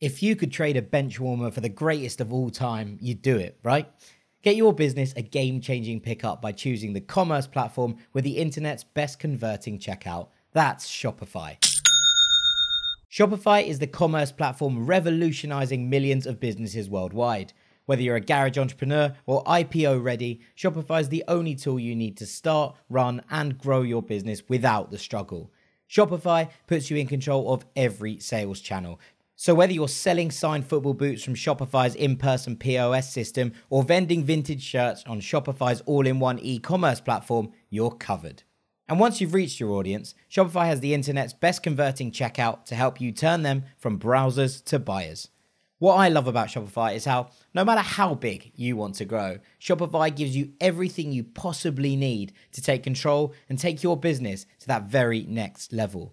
If you could trade a bench warmer for the greatest of all time, you'd do it, right? Get your business a game changing pickup by choosing the commerce platform with the internet's best converting checkout. That's Shopify. Shopify is the commerce platform revolutionizing millions of businesses worldwide. Whether you're a garage entrepreneur or IPO ready, Shopify is the only tool you need to start, run, and grow your business without the struggle. Shopify puts you in control of every sales channel so, whether you're selling signed football boots from Shopify's in person POS system or vending vintage shirts on Shopify's all in one e commerce platform, you're covered. And once you've reached your audience, Shopify has the internet's best converting checkout to help you turn them from browsers to buyers. What I love about Shopify is how, no matter how big you want to grow, Shopify gives you everything you possibly need to take control and take your business to that very next level.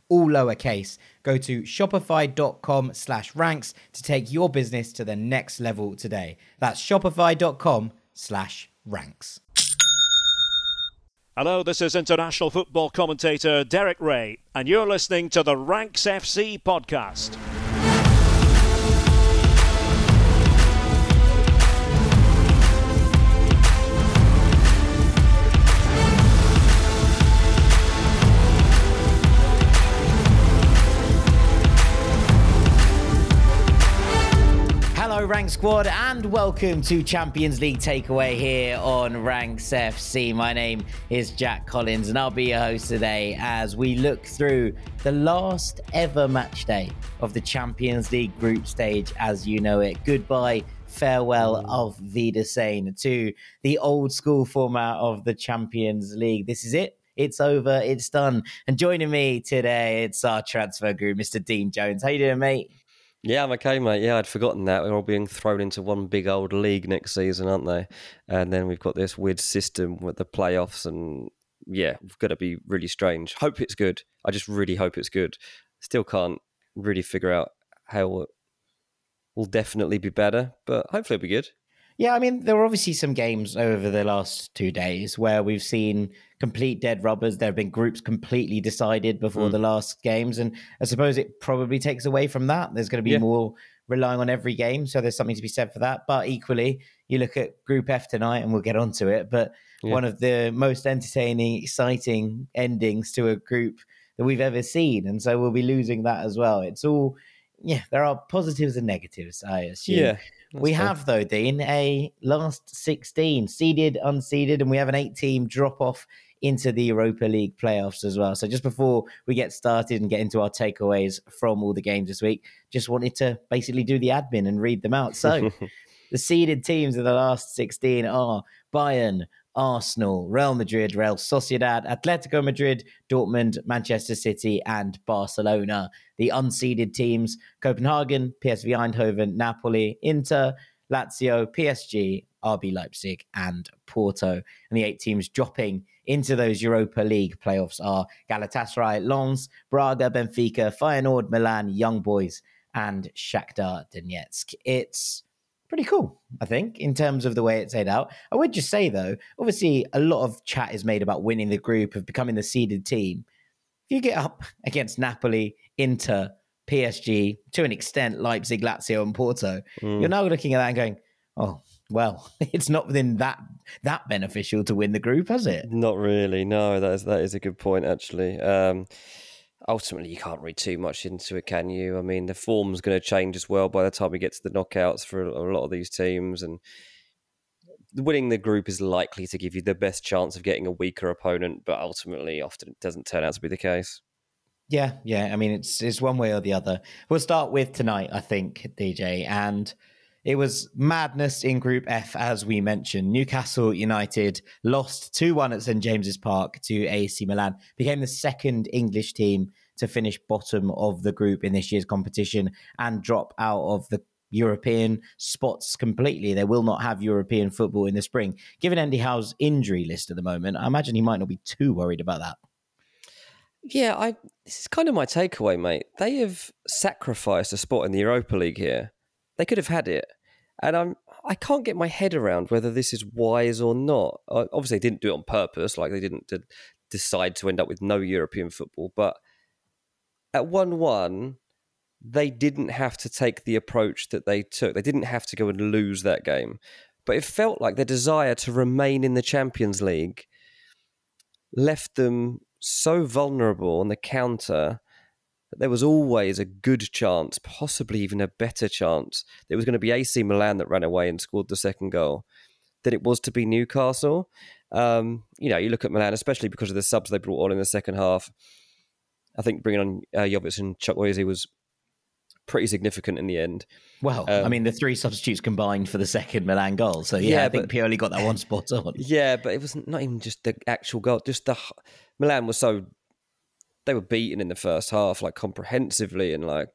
all lowercase. Go to shopify.com slash ranks to take your business to the next level today. That's shopify.com slash ranks. Hello, this is international football commentator Derek Rae, and you're listening to the Ranks FC podcast. Rank Squad, and welcome to Champions League Takeaway here on Ranks FC. My name is Jack Collins, and I'll be your host today as we look through the last ever match day of the Champions League group stage as you know it. Goodbye, farewell of Wiedersehen to the old school format of the Champions League. This is it. It's over. It's done. And joining me today, it's our transfer group, Mr. Dean Jones. How you doing, mate? Yeah, I'm okay, mate. Yeah, I'd forgotten that. We're all being thrown into one big old league next season, aren't they? And then we've got this weird system with the playoffs, and yeah, we've got to be really strange. Hope it's good. I just really hope it's good. Still can't really figure out how it will definitely be better, but hopefully it'll be good. Yeah, I mean, there were obviously some games over the last two days where we've seen complete dead rubbers. There have been groups completely decided before mm. the last games. And I suppose it probably takes away from that. There's going to be yeah. more relying on every game. So there's something to be said for that. But equally, you look at Group F tonight, and we'll get onto it. But yeah. one of the most entertaining, exciting endings to a group that we've ever seen. And so we'll be losing that as well. It's all, yeah, there are positives and negatives, I assume. Yeah we fair. have though, Dean, a last sixteen seeded, unseeded, and we have an eight-team drop off into the Europa League playoffs as well. So just before we get started and get into our takeaways from all the games this week, just wanted to basically do the admin and read them out. So the seeded teams of the last 16 are Bayern, Arsenal, Real Madrid, Real Sociedad, Atletico Madrid, Dortmund, Manchester City, and Barcelona. The unseeded teams Copenhagen, PSV Eindhoven, Napoli, Inter, Lazio, PSG, RB Leipzig, and Porto. And the eight teams dropping into those Europa League playoffs are Galatasaray, Lens, Braga, Benfica, Feyenoord, Milan, Young Boys, and Shakhtar Donetsk. It's pretty cool, I think, in terms of the way it's laid out. I would just say, though, obviously, a lot of chat is made about winning the group, of becoming the seeded team. You get up against Napoli, Inter, PSG, to an extent, Leipzig, Lazio, and Porto, mm. you're now looking at that and going, oh, well, it's not within that that beneficial to win the group, has it? Not really. No, that is that is a good point actually. Um, ultimately you can't read too much into it, can you? I mean, the form's going to change as well by the time we get to the knockouts for a lot of these teams, and winning the group is likely to give you the best chance of getting a weaker opponent, but ultimately, often it doesn't turn out to be the case. Yeah, yeah. I mean, it's it's one way or the other. We'll start with tonight, I think, DJ, and it was madness in Group F, as we mentioned. Newcastle United lost 2 1 at St James's Park to AC Milan, became the second English team to finish bottom of the group in this year's competition and drop out of the European spots completely. They will not have European football in the spring. Given Eddie Howe's injury list at the moment, I imagine he might not be too worried about that. Yeah, I this is kind of my takeaway, mate. They have sacrificed a spot in the Europa League here. They could have had it. And I'm I can't get my head around whether this is wise or not. obviously, they didn't do it on purpose, like they didn't decide to end up with no European football. But at 1 1, they didn't have to take the approach that they took. They didn't have to go and lose that game. But it felt like their desire to remain in the Champions League left them so vulnerable on the counter that there was always a good chance, possibly even a better chance, that it was going to be AC Milan that ran away and scored the second goal than it was to be Newcastle. Um, you know, you look at Milan, especially because of the subs they brought on in the second half. I think bringing on uh, Jovic and Chukwueze was pretty significant in the end. Well, um, I mean, the three substitutes combined for the second Milan goal. So yeah, yeah I think but, Pioli got that one spot on. Yeah, but it was not even just the actual goal. Just the Milan was so they were beaten in the first half, like comprehensively, and like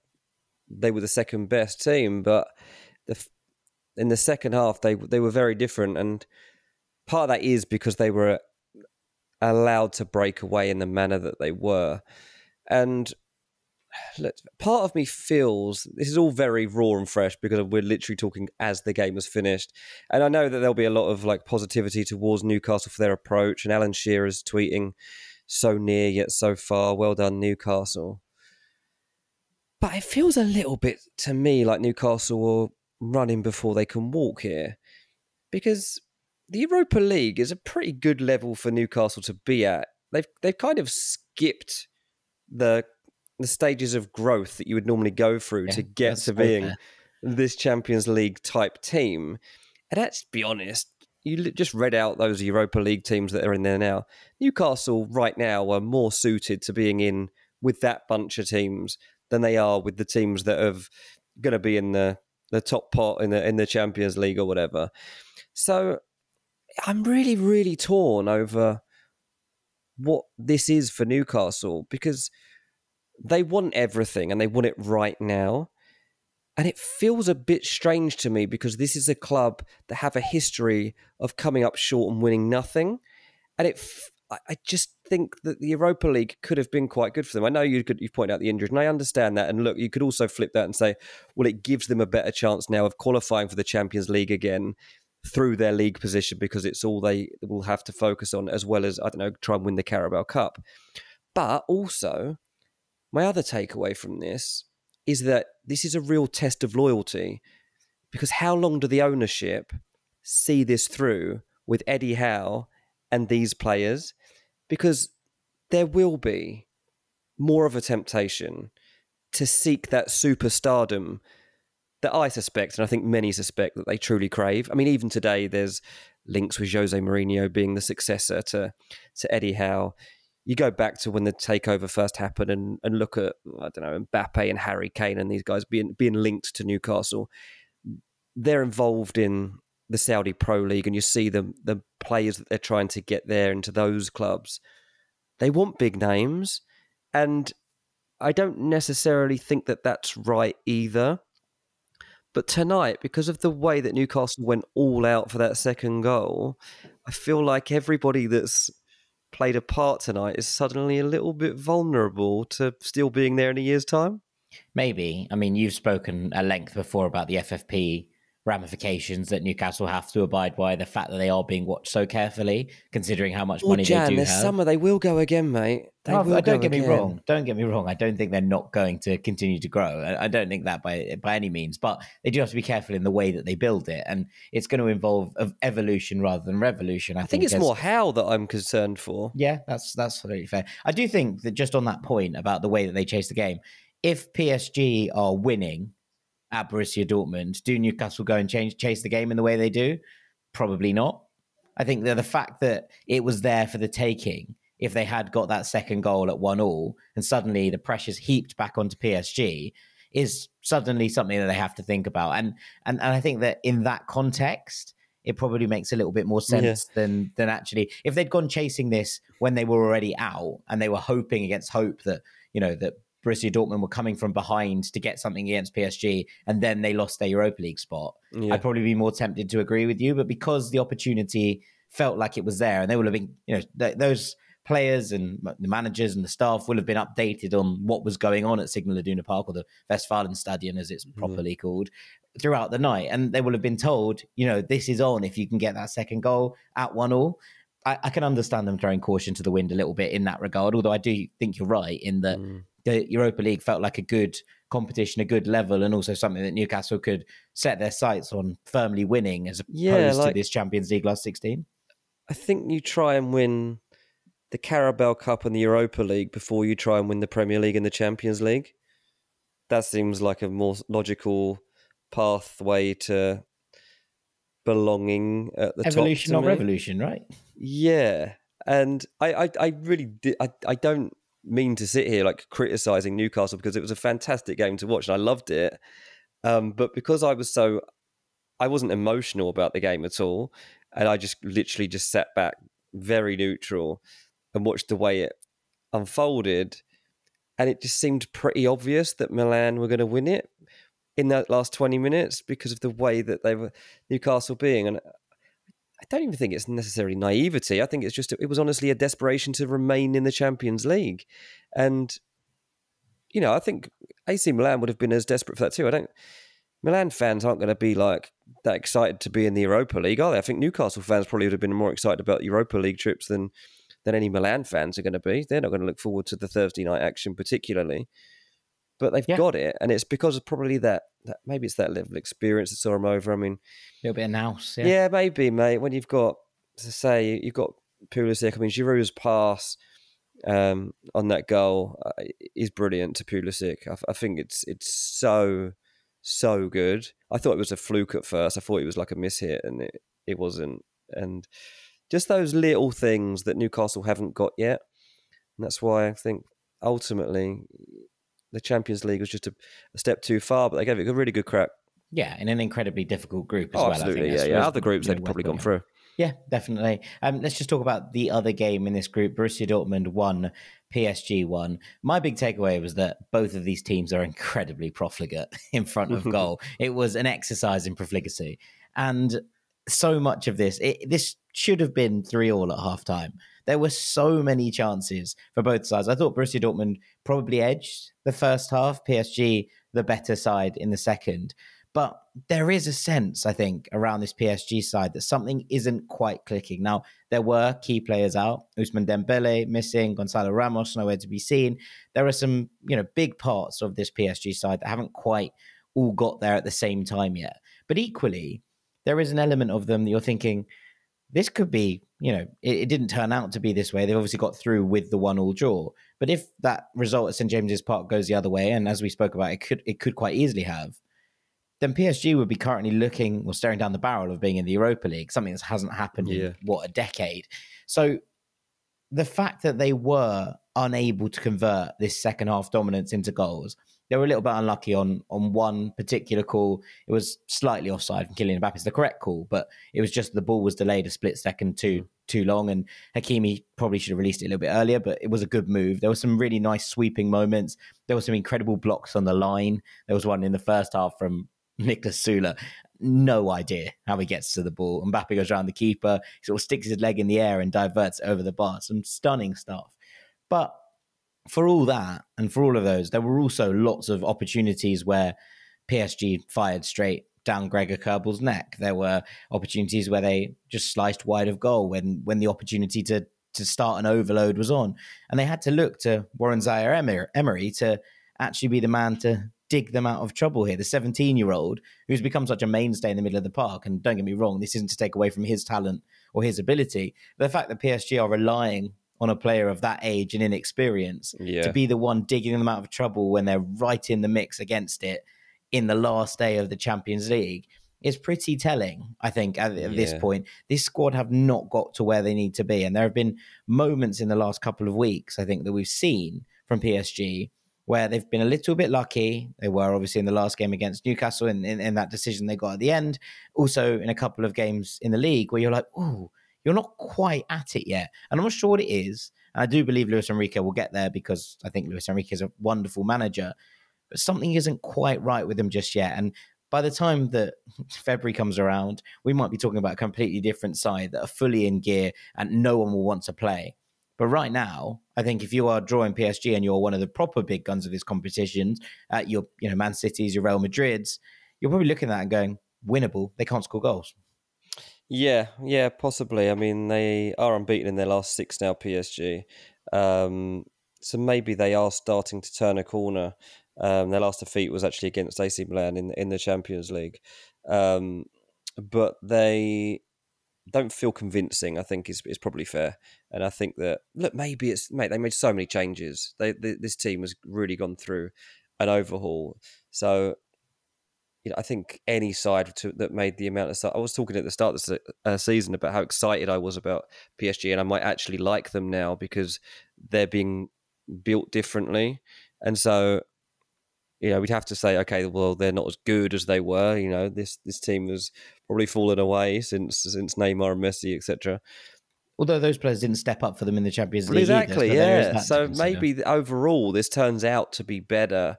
they were the second best team. But the in the second half, they they were very different, and part of that is because they were allowed to break away in the manner that they were, and part of me feels this is all very raw and fresh because we're literally talking as the game was finished. And I know that there'll be a lot of like positivity towards Newcastle for their approach. And Alan Shearer's tweeting, so near yet so far. Well done, Newcastle. But it feels a little bit to me like Newcastle are running before they can walk here. Because the Europa League is a pretty good level for Newcastle to be at. They've they've kind of skipped the the stages of growth that you would normally go through yeah, to get to being fair. this Champions League type team. And let's be honest, you just read out those Europa League teams that are in there now. Newcastle right now are more suited to being in with that bunch of teams than they are with the teams that are going to be in the the top pot in the in the Champions League or whatever. So I'm really really torn over what this is for Newcastle because they want everything and they want it right now. And it feels a bit strange to me because this is a club that have a history of coming up short and winning nothing. And it, I just think that the Europa League could have been quite good for them. I know you could you point out the injuries, and I understand that. And look, you could also flip that and say, well, it gives them a better chance now of qualifying for the Champions League again through their league position because it's all they will have to focus on, as well as I don't know, try and win the Carabao Cup. But also, my other takeaway from this is that this is a real test of loyalty because how long do the ownership see this through with Eddie Howe and these players? Because there will be more of a temptation to seek that superstardom that I suspect, and I think many suspect that they truly crave. I mean, even today, there's links with Jose Mourinho being the successor to to Eddie Howe you go back to when the takeover first happened and, and look at I don't know Mbappe and Harry Kane and these guys being being linked to Newcastle. They're involved in the Saudi Pro League, and you see the the players that they're trying to get there into those clubs. They want big names, and I don't necessarily think that that's right either. But tonight, because of the way that Newcastle went all out for that second goal, I feel like everybody that's played a part tonight is suddenly a little bit vulnerable to still being there in a year's time? Maybe. I mean, you've spoken at length before about the FFP ramifications that Newcastle have to abide by, the fact that they are being watched so carefully, considering how much well, money Jan, they do this have. summer they will go again, mate. They no, will don't get again. me wrong. Don't get me wrong. I don't think they're not going to continue to grow. I, I don't think that by by any means. But they do have to be careful in the way that they build it, and it's going to involve evolution rather than revolution. I, I think, think, it's as, more how that I'm concerned for. Yeah, that's that's absolutely fair. I do think that just on that point about the way that they chase the game, if PSG are winning at Borussia Dortmund. Do Newcastle go and change chase the game in the way they do? Probably not. I think that the fact that it was there for the taking, if they had got that second goal at one all, and suddenly the pressure's heaped back onto PSG, is suddenly something that they have to think about. And and, and I think that in that context, it probably makes a little bit more sense yeah. than than actually if they'd gone chasing this when they were already out and they were hoping against hope that you know that Borussia Dortmund were coming from behind to get something against PSG, and then they lost their Europa League spot, Yeah. I'd probably be more tempted to agree with you. But because the opportunity felt like it was there, and they will have been, you know, th- those players and the managers and the staff will have been updated on what was going on at Signal Iduna Park or the Westfalenstadion, as it's properly called, throughout the night, and they will have been told, you know, this is on if you can get that second goal at one all. I, I can understand them throwing caution to the wind a little bit in that regard, although I do think you're right in that Mm. The Europa League felt like a good competition, a good level, and also something that Newcastle could set their sights on firmly winning as opposed Yeah, to this Champions League last 16. I think you try and win the Carabao Cup and the Europa League before you try and win the Premier League and the Champions League. That seems like a more logical pathway to belonging at the Evolution, top. not to me. revolution, right? Yeah, and I, I, I really, di- I, I don't mean to sit here like criticizing Newcastle because it was a fantastic game to watch and I loved it. Um, but because I was so, I wasn't emotional about the game at all, and I just literally just sat back, very neutral, and watched the way it unfolded, and it just seemed pretty obvious that Milan were going to win it in that last twenty minutes because of the way that they were Newcastle being and. I don't even think it's necessarily naivety. I think it's just it was honestly a desperation to remain in the Champions League, and you know I think AC Milan would have been as desperate for that too. I don't. Milan fans aren't going to be like that excited to be in the Europa League, are they? I think Newcastle fans probably would have been more excited about Europa League trips than than any Milan fans are going to be. They're not going to look forward to the Thursday night action particularly, but they've Yeah. got it, and it's because of probably that. that maybe it's that level of experience that saw them over. I mean, A little bit of nous. yeah. Yeah. maybe, mate. When you've got, to say, you've got Pulisic. I mean, Giroud's pass um, on that goal uh, is brilliant to Pulisic. I, I think it's it's so so good. I thought it was a fluke at first. I thought it was like a mishit, and it, it wasn't. And just those little things that Newcastle haven't got yet. And that's why I think ultimately the Champions League was just a, a step too far, but they gave it a really good crack. Yeah, in an incredibly difficult group as Oh, well. absolutely. Yeah, yeah. Other groups they'd probably gone through. Yeah, definitely. Um, let's just talk about the other game in this group. Borussia Dortmund won, PSG won. My big takeaway was that both of these teams are incredibly profligate in front of goal. it was an exercise in profligacy, and so much of this, it, this should have been three all at half time. There were so many chances for both sides. I thought Borussia Dortmund probably edged the first half. PSG the better side in the second. But there is a sense, I think, around this PSG side that something isn't quite clicking. Now, there were key players out. Ousmane Dembele missing, Gonzalo Ramos nowhere to be seen. There are some, you know, big parts of this PSG side that haven't quite all got there at the same time yet. But equally, there is an element of them that you're thinking, this could be, you know, it, it didn't turn out to be this way. They've obviously got through with the one all draw. But if that result at St James's Park goes the other way, and as we spoke about, it could it could quite easily have, then PSG would be currently looking or staring down the barrel of being in the Europa League, something that hasn't happened Yeah. in what a decade. So the fact that they were unable to convert this second half dominance into goals, they were a little bit unlucky on on one particular call. It was slightly offside from Kylian Mbappe. It's the correct call, but it was just the ball was delayed a split second too hmm. too long, and Hakimi probably should have released it a little bit earlier. But it was a good move. There were some really nice sweeping moments. There were some incredible blocks on the line. There was one in the first half from Niklas Süle. No idea how he gets to the ball. Mbappe goes around the keeper, he sort of sticks his leg in the air and diverts over the bar. Some stunning stuff. But for all that, and for all of those, there were also lots of opportunities where PSG fired straight down Gregor Kobel's neck. There were opportunities where they just sliced wide of goal when when the opportunity to to start an overload was on, and they had to look to Warren Zaire Emery, to actually be the man to dig them out of trouble here. The 17 year old who's become such a mainstay in the middle of the park, and don't get me wrong, this isn't to take away from his talent or his ability. The fact that PSG are relying on a player of that age and inexperience Yeah. to be the one digging them out of trouble when they're right in the mix against it in the last day of the Champions League is pretty telling, I think, at, at this point. This squad have not got to where they need to be. And there have been moments in the last couple of weeks, I think, that we've seen from PSG where they've been a little bit lucky. They were obviously in the last game against Newcastle in, in, in that decision they got at the end. Also, in a couple of games in the league where you're like, oh, you're not quite at it yet. And I'm not sure what it is. And I do believe Luis Enrique will get there because I think Luis Enrique is a wonderful manager, but something isn't quite right with him just yet. And by the time that February comes around, we might be talking about a completely different side that are fully in gear and no one will want to play. But right now, I think if you are drawing PSG and you're one of the proper big guns of this competition, uh, your you know Man Cities, your Real Madrids, you're probably looking at that and going, winnable. They can't score goals. Yeah, yeah, possibly. I mean, they are unbeaten in their last six now, PSG. Um, so maybe they are starting to turn a corner. Um, their last defeat was actually against AC Milan in in the Champions League, um, but they don't feel convincing. I think is is probably fair, and I think that look maybe it's mate they made so many changes. They, they this team has really gone through an overhaul. So you know, I think any side to, that made the amount of stuff. I was talking at the start of the uh, season about how excited I was about PSG, and I might actually like them now because they're being built differently, and so you know we'd have to say, okay, well they're not as good as they were. You know, this this team has probably fallen away since since Neymar and Messi, etc. Although those players didn't step up for them in the Champions League, exactly, either, yeah. So maybe overall, this turns out to be better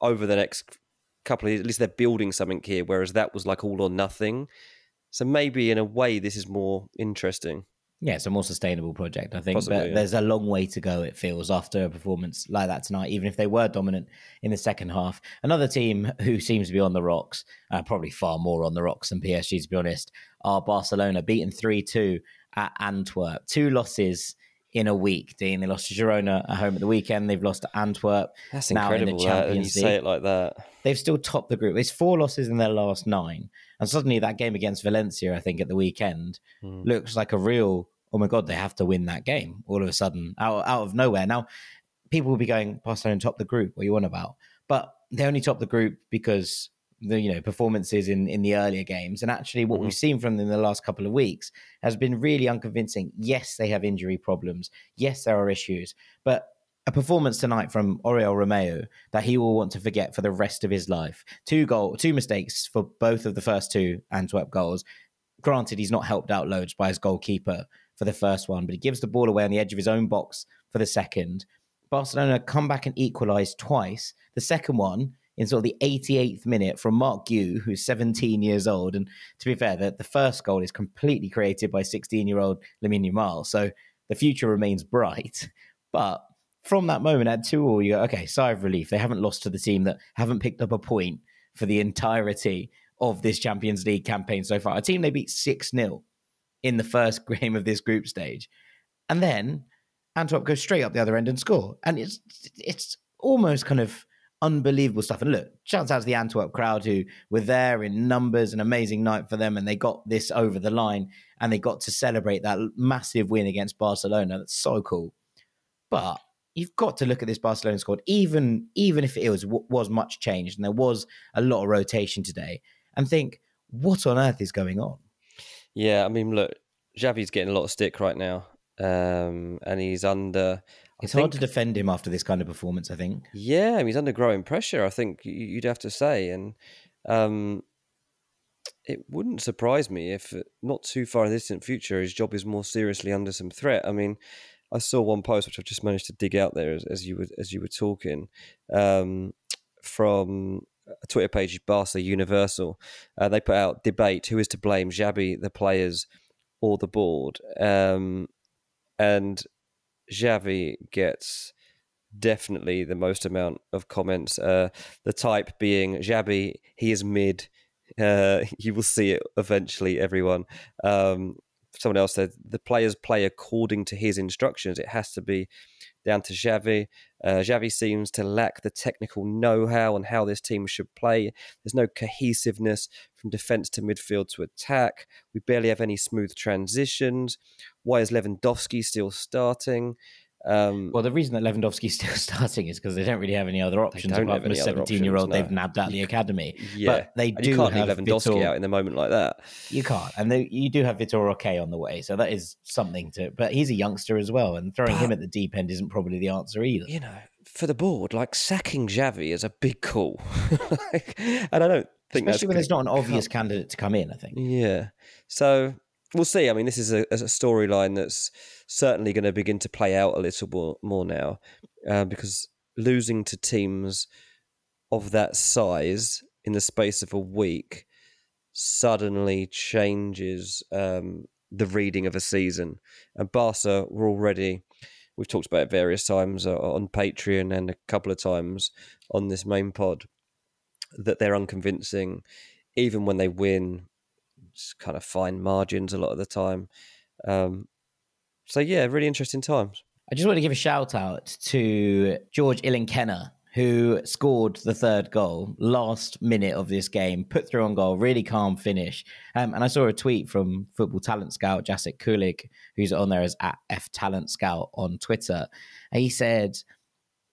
over the next couple of years, at least they're building something here, whereas that was like all or nothing. So maybe in a way, this is more interesting. Yeah, it's a more sustainable project, I think. Possibly, but yeah. there's a long way to go, it feels, after a performance like that tonight, even if they were dominant in the second half. Another team who seems to be on the rocks, uh, probably far more on the rocks than PSG, to be honest, are Barcelona, beaten 3 2 at Antwerp. Two losses in a week, Dean. They lost to Girona at home at the weekend. They've lost to Antwerp. That's now incredible. In the Champions that, you say it like that. They've still topped the group. It's four losses in their last nine, and suddenly that game against Valencia, I think, at the weekend, mm. looks like a real. Oh my god, they have to win that game all of a sudden out out of nowhere. Now, people will be going, Barcelona top the group. What are you on about? But they only top the group because the you know performances in in the earlier games and actually what mm-hmm. we've seen from them in the last couple of weeks has been really unconvincing yes they have injury problems yes there are issues but a performance tonight from Oriol Romeu that he will want to forget for the rest of his life. Two goal, two mistakes for both of the first two Antwerp goals. Granted, he's not helped out loads by his goalkeeper for the first one, but he gives the ball away on the edge of his own box for the second. Barcelona come back and equalise twice. The second one in sort of the 88th minute from Marc Guiu, who's 17 years old. And to be fair, the, the first goal is completely created by 16 year old Lamine Yamal. So the future remains bright. But from that moment at 2 all, you go, okay, sigh of relief. They haven't lost to the team that haven't picked up a point for the entirety of this Champions League campaign so far. A team they beat 6 0 in the first game of this group stage. And then Antwerp goes straight up the other end and score. And it's it's almost kind of unbelievable stuff. And look, shouts out to the Antwerp crowd who were there in numbers, an amazing night for them, and they got this over the line and they got to celebrate that massive win against Barcelona. That's so cool. But you've got to look at this Barcelona squad, even even if it was was much changed and there was a lot of rotation today, and think, what on earth is going on? Yeah, I mean, look, Xavi's getting a lot of stick right now, um, and he's under it's think, hard to defend him after this kind of performance. I think. Yeah, I mean, he's under growing pressure. I think you'd have to say, and um, it wouldn't surprise me if uh, not too far in the distant future his job is more seriously under some threat. I mean, I saw one post which I've just managed to dig out there as, as you were as you were talking um, from a Twitter page, Barca Universal. Uh, they put out debate: who is to blame, Xavi, the players, or the board? Um, and Xavi gets definitely the most amount of comments. Uh, the type being Xavi, he is mid. Uh, you will see it eventually, everyone. Um, someone else said the players play according to his instructions. It has to be down to Xavi. Uh, Xavi seems to lack the technical know-how on how this team should play. There's no cohesiveness from defence to midfield to attack. We barely have any smooth transitions. Why is Lewandowski still starting? Um, well, the reason that Lewandowski's still starting is because they don't really have any other options apart from a 17 year old no. they've nabbed out of the academy. Yeah. But they do you can't have leave Lewandowski Vitor, out in a moment like that. You can't. And they, you do have Vitor Roque on the way. So that is something to. But he's a youngster as well. And throwing but, him at the deep end isn't probably the answer either. You know, for the board, like sacking Xavi is a big call. like, and I don't think Especially when there's not an obvious candidate to come in, I think. Yeah. So we'll see. I mean, this is a, a storyline that's certainly going to begin to play out a little more, more now uh, because losing to teams of that size in the space of a week suddenly changes um, the reading of a season. And Barca were already, we've talked about it various times uh, on Patreon and a couple of times on this main pod, that they're unconvincing. Even when they win, just kind of fine margins a lot of the time. Um, so yeah, really interesting times. I just want to give a shout out to George Ilenikhena, who scored the third goal last minute of this game, put through on goal, really calm finish. Um, and I saw a tweet from football talent scout Jacek Kulig, who's on there as at F Talent Scout on Twitter. And he said,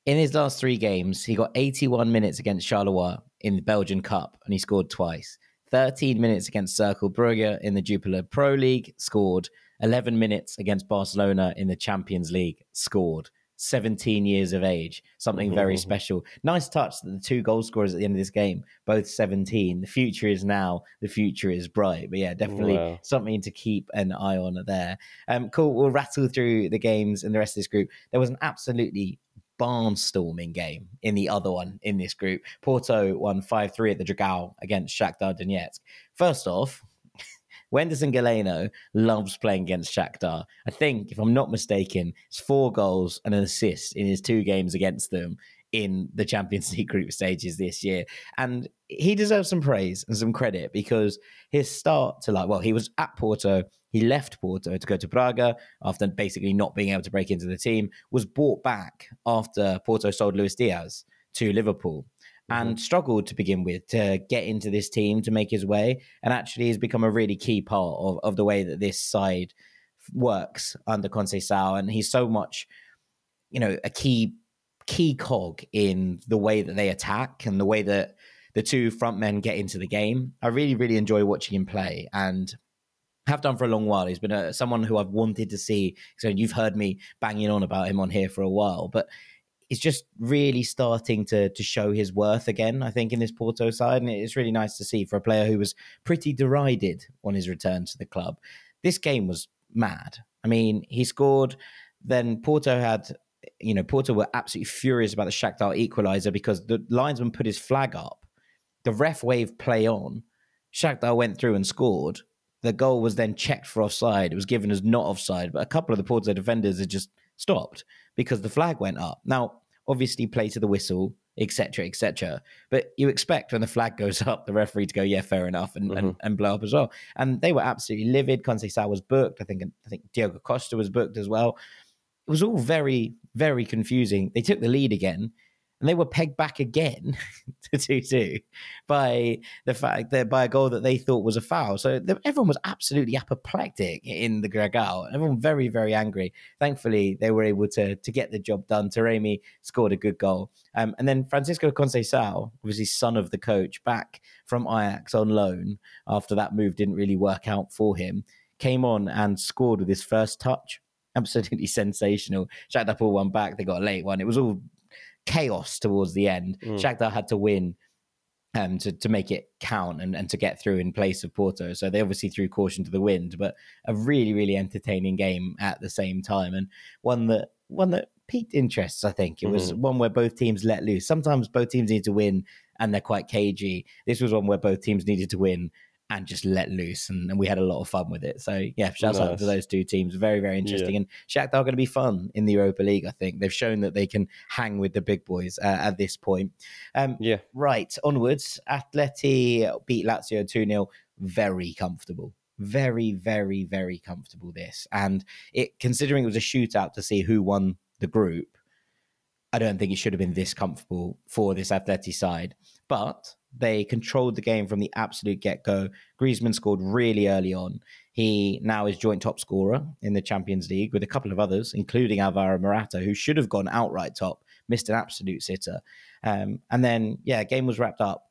in his last three games, he got 81 minutes against Charleroi in the Belgian Cup, and he scored twice. 13 minutes against Cercle Brugge in the Jupiler Pro League, scored. 11 minutes against Barcelona in the Champions League, scored. 17 years of age, something very special. Nice touch that the two goal scorers at the end of this game, both 17. The future is now, the future is bright. But yeah, definitely wow. something to keep an eye on there. Um, cool. We'll rattle through the games and the rest of this group. There was an absolutely barnstorming game in the other one in this group. Porto won 5 3 at the Dragao against Shakhtar Donetsk. First off, Wenderson Galeno loves playing against Shakhtar. I think, if I'm not mistaken, it's four goals and an assist in his two games against them in the Champions League group stages this year. And he deserves some praise and some credit because his start to like, well, he was at Porto, he left Porto to go to Braga after basically not being able to break into the team, was bought back after Porto sold Luis Diaz to Liverpool. Mm-hmm. And struggled to begin with to get into this team to make his way, and actually has become a really key part of, of the way that this side works under Conceição. And he's so much, you know, a key key cog in the way that they attack and the way that the two front men get into the game. I really, really enjoy watching him play and have done for a long while. He's been a, someone who I've wanted to see. So you've heard me banging on about him on here for a while, but he's just really starting to to show his worth again. I think in this Porto side, and it's really nice to see for a player who was pretty derided on his return to the club. This game was mad. I mean, he scored. Then Porto had you know, Porto were absolutely furious about the Shakhtar equaliser because the linesman put his flag up. The ref waved play on. Shakhtar went through and scored. The goal was then checked for offside. It was given as not offside, but a couple of the Porto defenders had just stopped because the flag went up. Now, obviously, play to the whistle, etc., etc. But you expect when the flag goes up, the referee to go, "Yeah, fair enough," and, mm-hmm. and, and, blow up as well. And they were absolutely livid. Conceição was booked. I think I think Diego Costa was booked as well it was all very, very confusing. They took the lead again and they were pegged back again to 2 2 by the fact that by a goal that they thought was a foul. So the, everyone was absolutely apoplectic in the Dragao. Everyone very, very angry. Thankfully, they were able to, to get the job done. Taremi scored a good goal. Um, and then Francisco Conceição, obviously son of the coach, back from Ajax on loan after that move didn't really work out for him, came on and scored with his first touch absolutely sensational. Shakhtar pulled one back. They got a late one. It was all chaos towards the end. Mm. Shakhtar had to win um, to, to make it count and, and to get through in place of Porto. So they obviously threw caution to the wind, but a really, really entertaining game at the same time. And one that one that piqued interests, I think. It was mm-hmm. one where both teams let loose. Sometimes both teams need to win and they're quite cagey. This was one where both teams needed to win and just let loose. And, and, we had a lot of fun with it. So yeah, shouts nice. out to those two teams. Very, very interesting. Yeah. And Shakhtar are going to be fun in the Europa League. I think they've shown that they can hang with the big boys uh, at this point. Um, yeah. Right onwards, Atleti beat Lazio two 0 Very comfortable. Very, very, very comfortable. This and it considering it was a shootout to see who won the group. I don't think it should have been this comfortable for this Atleti side, but they controlled the game from the absolute get go. Griezmann scored really early on. He now is joint top scorer in the Champions League with a couple of others, including Alvaro Morata, who should have gone outright top, missed an absolute sitter. Um, and then, yeah, game was wrapped up.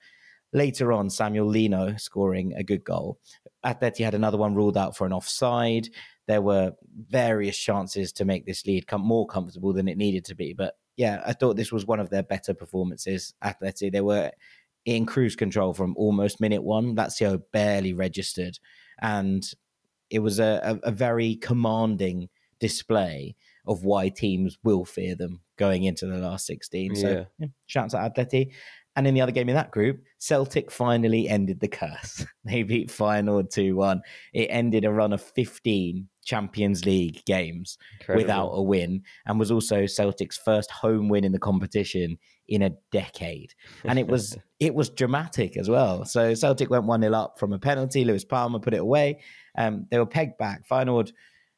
Later on, Samuel Lino scoring a good goal. Atleti had another one ruled out for an offside. There were various chances to make this lead come more comfortable than it needed to be. But yeah, I thought this was one of their better performances. Atleti, they were in cruise control from almost minute one. Lazio barely registered. And it was a, a, a very commanding display of why teams will fear them going into the last 16. So, Yeah. yeah, shouts out Atleti. And in the other game in that group, Celtic finally ended the curse. They beat Feyenoord 2 1. It ended a run of 15 Champions League games Incredible. without a win and was also Celtic's first home win in the competition in a decade. And it was it was dramatic as well. So Celtic went 1 0 up from a penalty. Luis Palma put it away. Um, they were pegged back. Feyenoord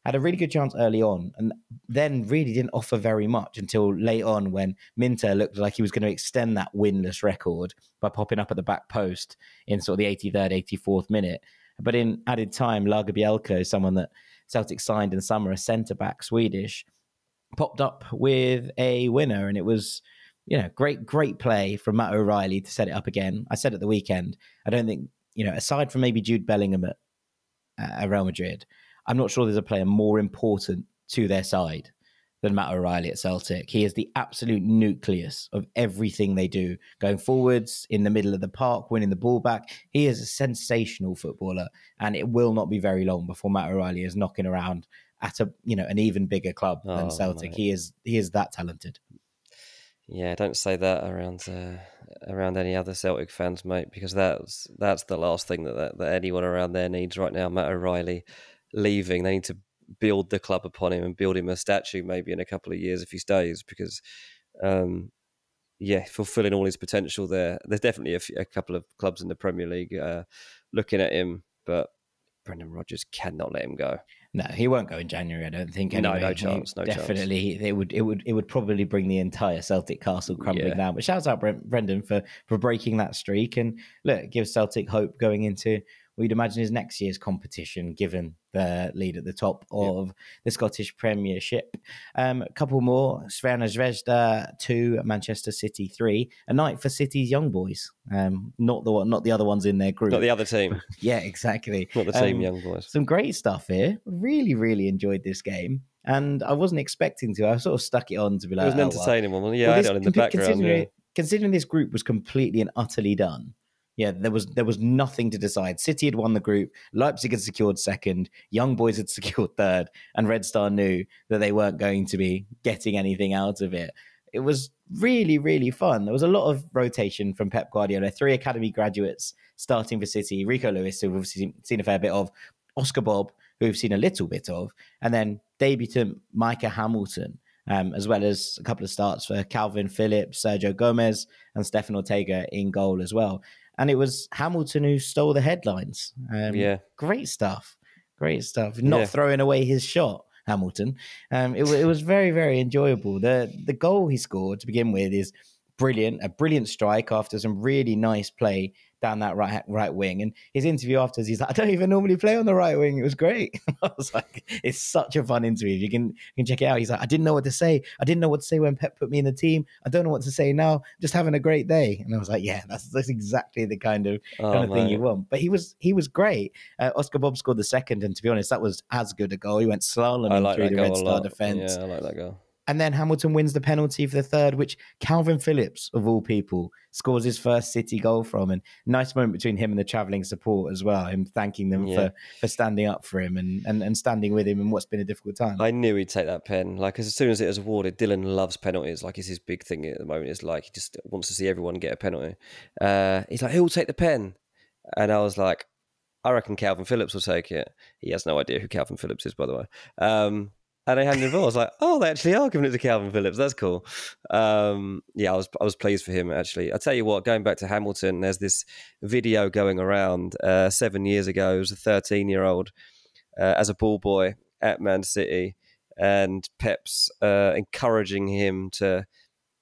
had a really good chance early on and then really didn't offer very much until late on when Minteh looked like he was going to extend that winless record by popping up at the back post in sort of the 83rd, 84th minute. But in added time, Lagerbielke, someone that Celtic signed in summer, a centre back Swedish, popped up with a winner, and it was you know great great play from Matt O'Riley to set it up again. I said at the weekend, I don't think you know aside from maybe Jude Bellingham at, at Real Madrid, I'm not sure there's a player more important to their side than Matt O'Riley at Celtic. He is the absolute nucleus of everything they do going forwards in the middle of the park, winning the ball back. He is a sensational footballer, and it will not be very long before Matt O'Riley is knocking around at a you know an even bigger club Oh, than Celtic. mate. He is he is that talented. Yeah, don't say that around uh, around any other Celtic fans, mate, because that's that's the last thing that, that that anyone around there needs right now. Matt O'Riley leaving, they need to build the club upon him and build him a statue maybe in a couple of years if he stays, because um, yeah, fulfilling all his potential there. There's definitely a, few, a couple of clubs in the Premier League uh, looking at him, but Brendan Rodgers cannot let him go. No, he won't go in January. I don't think. No, Anyway. no He- chance, no chance. definitely, it would it would it would probably bring the entire Celtic castle crumbling Yeah. down. But shouts out Brent, Brendan for for breaking that streak and look, gives Celtic hope going into you'd imagine is next year's competition, given the lead at the top of the Scottish Premiership. Um, a couple more: Crvena Zvezda two, Manchester City three. A night for City's young boys. Um, not the one, not the other ones in their group. Not the other team, yeah, exactly. not the team, Um, young boys. some great stuff here. Really, really enjoyed this game, and I wasn't expecting to. I sort of stuck it on to be like, It like, was an oh, well. entertaining one. Yeah, Well, I had it in the background. Considering, Yeah. considering this group was completely and utterly done, yeah, there was there was nothing to decide. City had won the group, Leipzig had secured second, Young Boys had secured third, and Red Star knew that they weren't going to be getting anything out of it. It was really, really fun. There was a lot of rotation from Pep Guardiola. Three academy graduates starting for City: Rico Lewis, who we've obviously seen a fair bit of, Oscar Bobb, who we've seen a little bit of, and then debutant Micah Hamilton, um, as well as a couple of starts for Kalvin Phillips, Sergio Gomez, and Stefan Ortega in goal as well. And it was Hamilton who stole the headlines. Um, Yeah. great stuff, great stuff. Not Yeah. throwing away his shot, Hamilton. Um, it, it was very, very enjoyable. The the goal he scored to begin with is brilliant, a brilliant strike after some really nice play down that right right wing. And his interview afterwards, he's like, I don't even normally play on the right wing. It was great. I was like, it's such a fun interview. You can you can check it out. He's like, I didn't know what to say. I didn't know what to say when Pep put me in the team. I don't know what to say now. Just having a great day. And I was like, yeah, that's that's exactly the kind of Oh, kind of thing you want. But he was he was great. Uh, Oscar Bobb scored the second, and to be honest, that was as good a goal. He went slaloming like through the Red Star defense. Yeah, I like that goal. And then Hamilton wins the penalty for the third, which Kalvin Phillips, of all people, scores his first City goal from. And nice moment between him and the travelling support as well. Him thanking them Yeah. for, for standing up for him and, and, and standing with him in what's been a difficult time. I knew he'd take that pen. Like as soon as it was awarded, Dylan loves penalties. Like it's his big thing at the moment. It's like he just wants to see everyone get a penalty. Uh, he's like, who will take the pen? And I was like, I reckon Kalvin Phillips will take it. He has no idea who Kalvin Phillips is, by the way. Um, and they handed over. I was like, oh, they actually are giving it to Kalvin Phillips. That's cool. Um, yeah, I was I was pleased for him actually. I tell you what, going back to Hamilton, there's this video going around uh, seven years ago. It was a 13 year old uh, as a ball boy at Man City, and Pep's uh, encouraging him to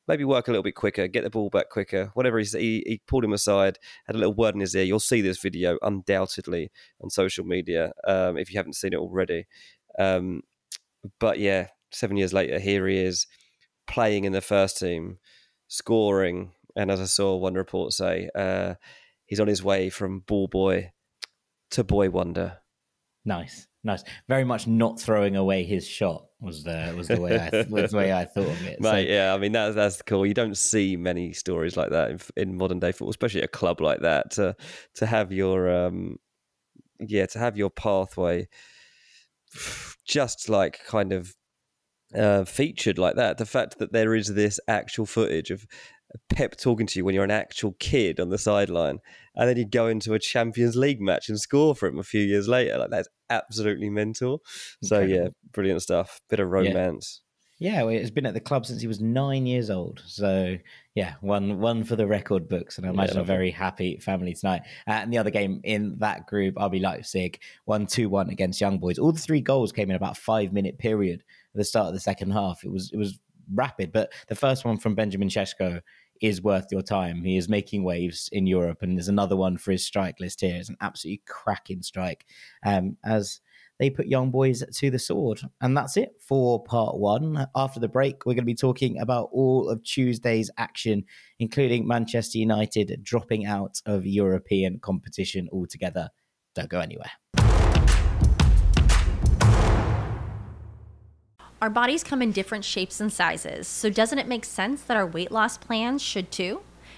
maybe work a little bit quicker, get the ball back quicker. Whatever he he, he pulled him aside, had a little word in his ear. You'll see this video undoubtedly on social media um, if you haven't seen it already. Um, but yeah, seven years later, here he is playing in the first team, scoring, and as I saw one report say, uh, he's on his way from ball boy to boy wonder. Nice, nice. Very much not throwing away his shot was the was the way I th- was the way I thought of it. So- yeah, I mean that's that's cool. You don't see many stories like that in, in modern day football, especially a club like that. To to have your um, yeah, to have your pathway just like kind of uh, featured like that. The fact that there is this actual footage of Pep talking to you when you're an actual kid on the sideline, and then you go into a Champions League match and score for him a few years later. Like that's absolutely mental. So yeah, brilliant stuff. Bit of romance. Yeah, well, it's been at the club since he was nine years old. So yeah, one one for the record books, and I imagine yeah, a very happy family tonight. Uh, and the other game in that group, RB Leipzig won two one against Young Boys. All the three goals came in about five minute period at the start of the second half. It was it was rapid, but the first one from Benjamin Šeško is worth your time. He is making waves in Europe, and there's another one for his strike list here. It's an absolutely cracking strike. Um, as they put young boys to the sword. And that's it for part one. After the break, we're going to be talking about all of Tuesday's action, including Manchester United dropping out of European competition altogether. Don't go anywhere. Our bodies come in different shapes and sizes, so doesn't it make sense that our weight loss plans should too?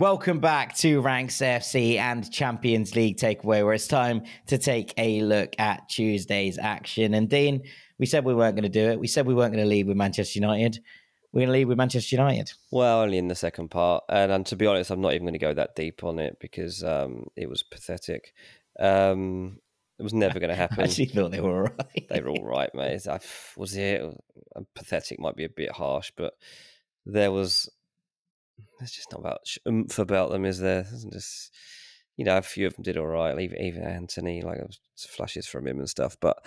Welcome back to Ranks FC and Champions League takeaway, where it's time to take a look at Tuesday's action. And Dean, we said we weren't going to do it. We said we weren't going to lead with Manchester United we're going to lead with Manchester United. Well, only in the second part, and, and to be honest, I'm not even going to go that deep on it because um, it was pathetic. Um, it was never going to happen. I actually thought they were all right. they were all right, mate. I, was it pathetic? Might be a bit harsh, but there was. There's just not about oomph about them, is there? Just you know, a few of them did all right. Even even Antony, like flashes from him and stuff, but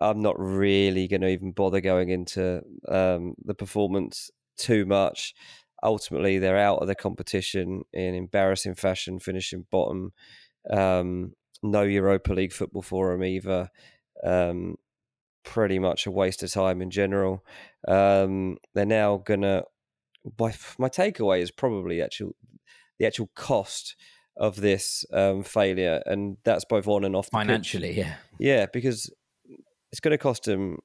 I'm not really going to even bother going into um, the performance too much. Ultimately, they're out of the competition in embarrassing fashion, finishing bottom. Um, no Europa League football for them either. Um, pretty much a waste of time in general. Um, they're now gonna. My, my takeaway is probably actual the actual cost of this um, failure, and that's both on and off financially. Pitch. Yeah, yeah, because it's going to cost him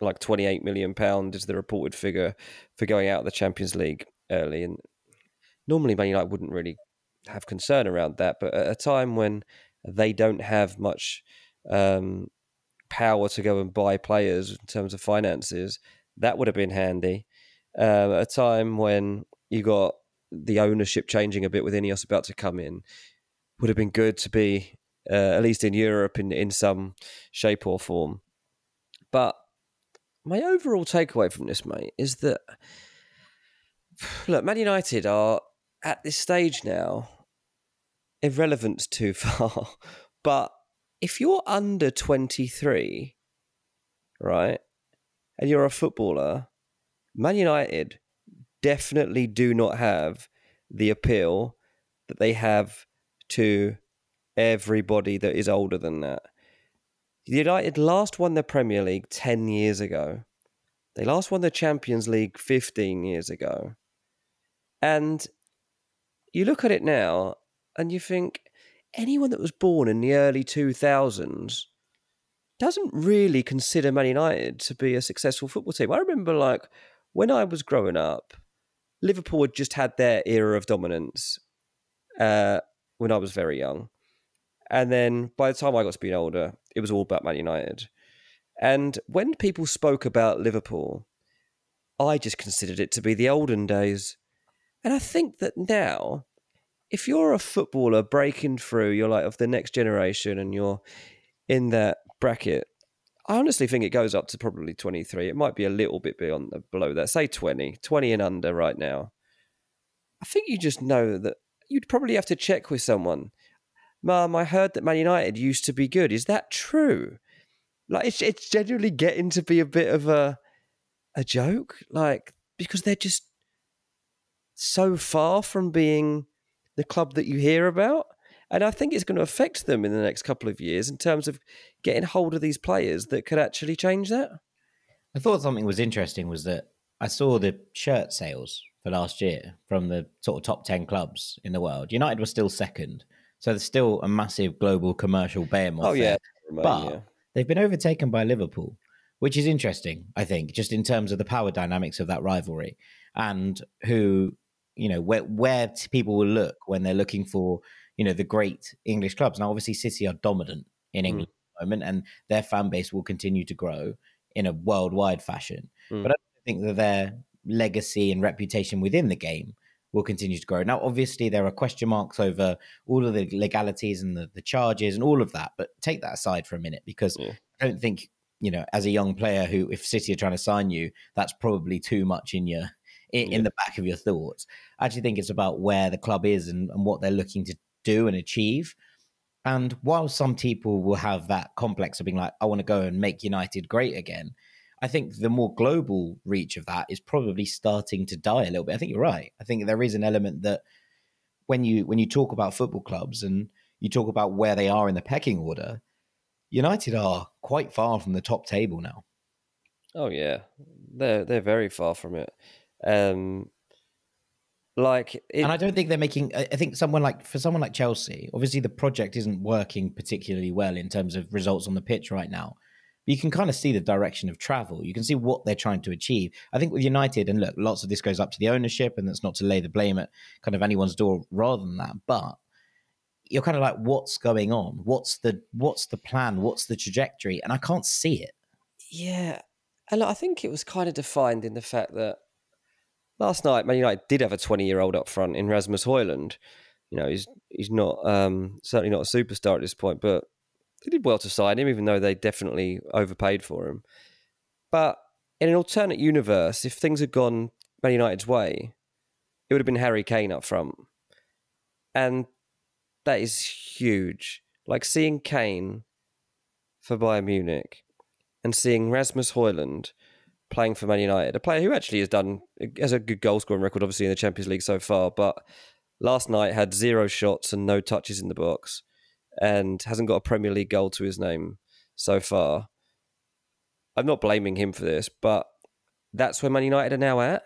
like 28 million pound is the reported figure for going out of the Champions League early and normally Man United wouldn't really have concern around that but at a time when they don't have much um, power to go and buy players in terms of finances that would have been handy at a time when you got the ownership changing a bit with Ineos about to come in would have been good to be uh, at least in Europe in, in some shape or form but my overall takeaway from this, mate, is that look, Man United are at this stage now irrelevant too far. but if you're under 23, right, and you're a footballer, Man United definitely do not have the appeal that they have to everybody that is older than that. The United last won the Premier League 10 years ago. They last won the Champions League 15 years ago. And you look at it now and you think anyone that was born in the early 2000s doesn't really consider Man United to be a successful football team. I remember, like, when I was growing up, Liverpool had just had their era of dominance uh, when I was very young. And then by the time I got to be older, it was all about Man United. And when people spoke about Liverpool, I just considered it to be the olden days. And I think that now, if you're a footballer breaking through, you're like of the next generation and you're in that bracket, I honestly think it goes up to probably 23. It might be a little bit beyond the, below that. Say 20, 20 and under right now. I think you just know that you'd probably have to check with someone. Mum, I heard that Man United used to be good. Is that true? Like it's it's genuinely getting to be a bit of a a joke, like because they're just so far from being the club that you hear about. And I think it's going to affect them in the next couple of years in terms of getting hold of these players that could actually change that. I thought something was interesting was that I saw the shirt sales for last year from the sort of top 10 clubs in the world. United was still second. So there's still a massive global commercial behemoth. Oh, yeah. There. But they've been overtaken by Liverpool, which is interesting, I think, just in terms of the power dynamics of that rivalry and who, you know, where, where people will look when they're looking for, you know, the great English clubs. Now, obviously, City are dominant in Mm. England at the moment, and their fan base will continue to grow in a worldwide fashion. Mm. But I don't think that their legacy and reputation within the game will continue to grow. Now, obviously, there are question marks over all of the legalities and the, the charges and all of that. But take that aside for a minute because Yeah. I don't think, you know, as a young player who, if City are trying to sign you, that's probably too much in your in, in the back of your thoughts. I actually think it's about where the club is and, and what they're looking to do and achieve. And while some people will have that complex of being like, I want to go and make United great again, I think the more global reach of that is probably starting to die a little bit. I think you're right. I think there is an element that when you when you talk about football clubs and you talk about where they are in the pecking order, United are quite far from the top table now. Oh yeah, they're they're very far from it. Um, like, it, and I don't think they're making. I I think someone like for someone like Chelsea, obviously the project isn't working particularly well in terms of results on the pitch right now. But you can kind of see the direction of travel. You can see what they're trying to achieve. I think with United, and look, lots of this goes up to the ownership, and that's not to lay the blame at kind of anyone's door rather than that. But you're kind of like, what's going on? What's the what's the plan? What's the trajectory? And I can't see it. Yeah, and I think it was kind of defined in the fact that last night Man United did have a 20 year old up front in Rasmus Højlund. You know, he's he's not um, certainly not a superstar at this point, but they did well to sign him, even though they definitely overpaid for him. But in an alternate universe, if things had gone Man United's way, it would have been Harry Kane up front, and that is huge. Like seeing Kane for Bayern Munich and seeing Rasmus Højlund playing for Man United, a player who actually has done has a good goal scoring record, obviously in the Champions League so far, but last night had zero shots and no touches in the box, and hasn't got a Premier League goal to his name so far. I'm not blaming him for this, but that's where Man United are now at.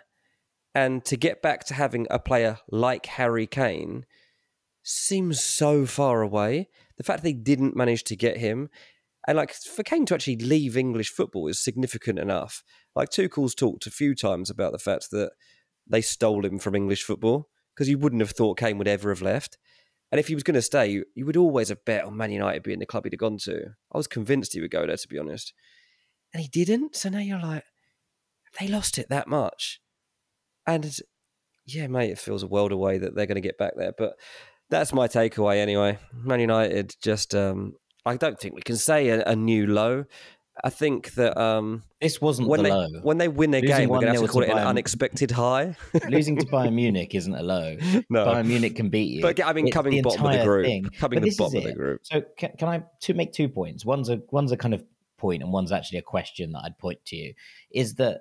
And to get back to having a player like Harry Kane seems so far away. The fact they didn't manage to get him, and like for Kane to actually leave English football is significant enough. Like Tuchel's talked a few times about the fact that they stole him from English football because you wouldn't have thought Kane would ever have left. And if he was going to stay, you, would always have bet on Man United being the club he'd have gone to. I was convinced he would go there, to be honest. And he didn't. So now you're like, they lost it that much. And yeah, mate, it feels a world away that they're going to get back there. But that's my takeaway anyway. Man United just, um, I don't think we can say a, a new low. I think that um, This wasn't when the they low. when they win their Losing game, we're going to have to call to it an Bayern- unexpected high. Losing to Bayern Munich isn't a low. No. Bayern Munich can beat you. But I mean, It's coming the bottom of the group, thing. coming But the bottom of the group. So can, can I to make two points? One's a one's a kind of point, and one's actually a question that I'd point to you. Is that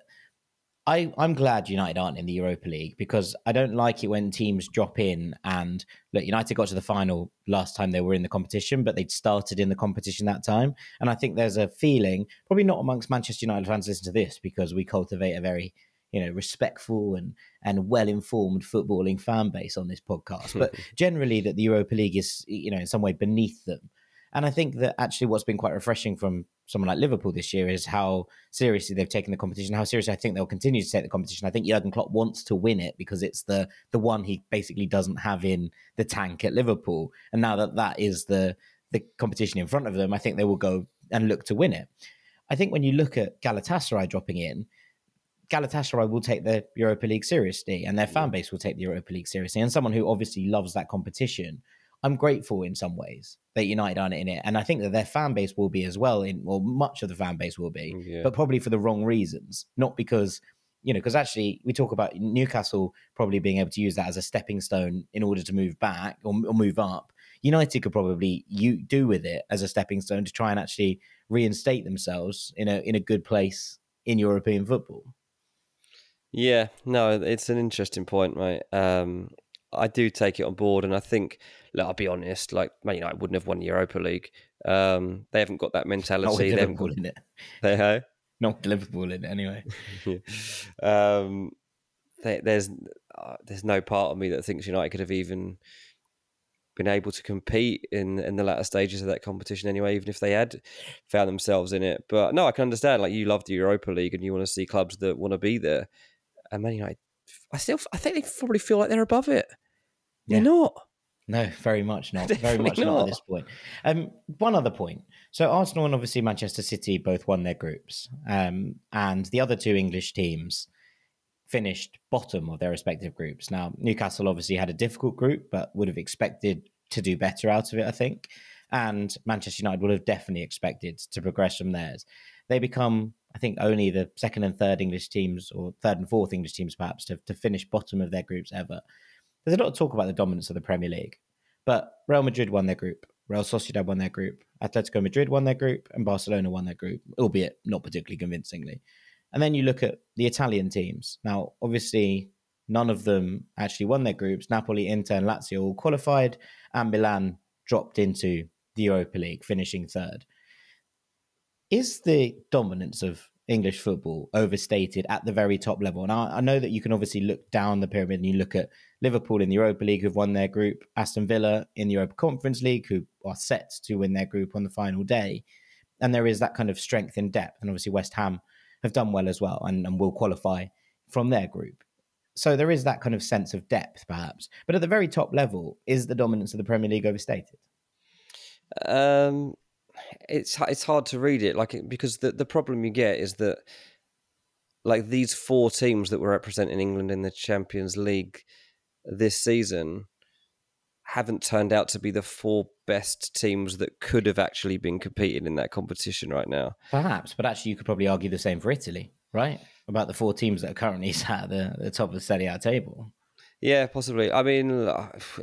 I I'm glad United aren't in the Europa League because I don't like it when teams drop in and look. United got to the final last time they were in the competition, but they'd started in the competition that time, and I think there's a feeling, probably not amongst Manchester United fans, listen to this because we cultivate a very you know respectful and and well informed footballing fan base on this podcast but generally that the europa league is you know in some way beneath them and i think that actually what's been quite refreshing from someone like Liverpool this year is how seriously they've taken the competition, how seriously I think they'll continue to take the competition. I think Jurgen Klopp wants to win it because it's the the one he basically doesn't have in the tank at Liverpool, and now that that is the the competition in front of them, I think they will go and look to win it. I think when you look at Galatasaray dropping in, Galatasaray will take the Europa League seriously, and their fan base will take the Europa League seriously. And someone who obviously loves that competition, I'm grateful in some ways that United aren't in it, and I think that their fan base will be as well. In well, much of the fan base will be, Yeah. but probably for the wrong reasons, not because you know, because actually we talk about Newcastle probably being able to use that as a stepping stone in order to move back or, or move up. United could probably you do with it as a stepping stone to try and actually reinstate themselves in a in a good place in European football. Yeah, no, it's an interesting point, mate. Um, I do take it on board, and I think, look, I'll be honest, like Man United wouldn't have won the Europa League. Um, they haven't got that mentality. They haven't Liverpool got, in it. they have. Not Liverpool in it anyway. um, there, there's uh, there's no part of me that thinks United could have even been able to compete in in the latter stages of that competition anyway, even if they had found themselves in it. But no, I can understand. Like you love the Europa League and you want to see clubs that want to be there. And Man United, I still I think they probably feel like they're above it. They're not. No, very much not. Very much not. not. at this point. Um, one other point. So Arsenal and obviously Manchester City both won their groups, um, and the other two English teams finished bottom of their respective groups. Now Newcastle obviously had a difficult group, but would have expected to do better out of it, I think. And Manchester United would have definitely expected to progress from theirs. They become, I think, only the second and third English teams, or third and fourth English teams, perhaps, to, to finish bottom of their groups ever there's a lot of talk about the dominance of the Premier League, but Real Madrid won their group, Real Sociedad won their group, Atletico Madrid won their group, and Barcelona won their group, albeit not particularly convincingly. And then you look at the Italian teams. Now, obviously, none of them actually won their groups. Napoli, Inter, and Lazio all qualified, and Milan dropped into the Europa League, finishing third. Is the dominance of English football overstated at the very top level? And I, I know that you can obviously look down the pyramid and you look at Liverpool in the Europa League, who've won their group, Aston Villa in the Europa Conference League, who are set to win their group on the final day. And there is that kind of strength in depth. And obviously, West Ham have done well as well and, and will qualify from their group. So there is that kind of sense of depth, perhaps. But at the very top level, is the dominance of the Premier League overstated? Um, it's it's hard to read it like because the the problem you get is that like these four teams that were representing England in the Champions League this season haven't turned out to be the four best teams that could have actually been competing in that competition right now. Perhaps, but actually, you could probably argue the same for Italy, right? About the four teams that are currently sat at the, the top of the Serie A table. Yeah, possibly. I mean,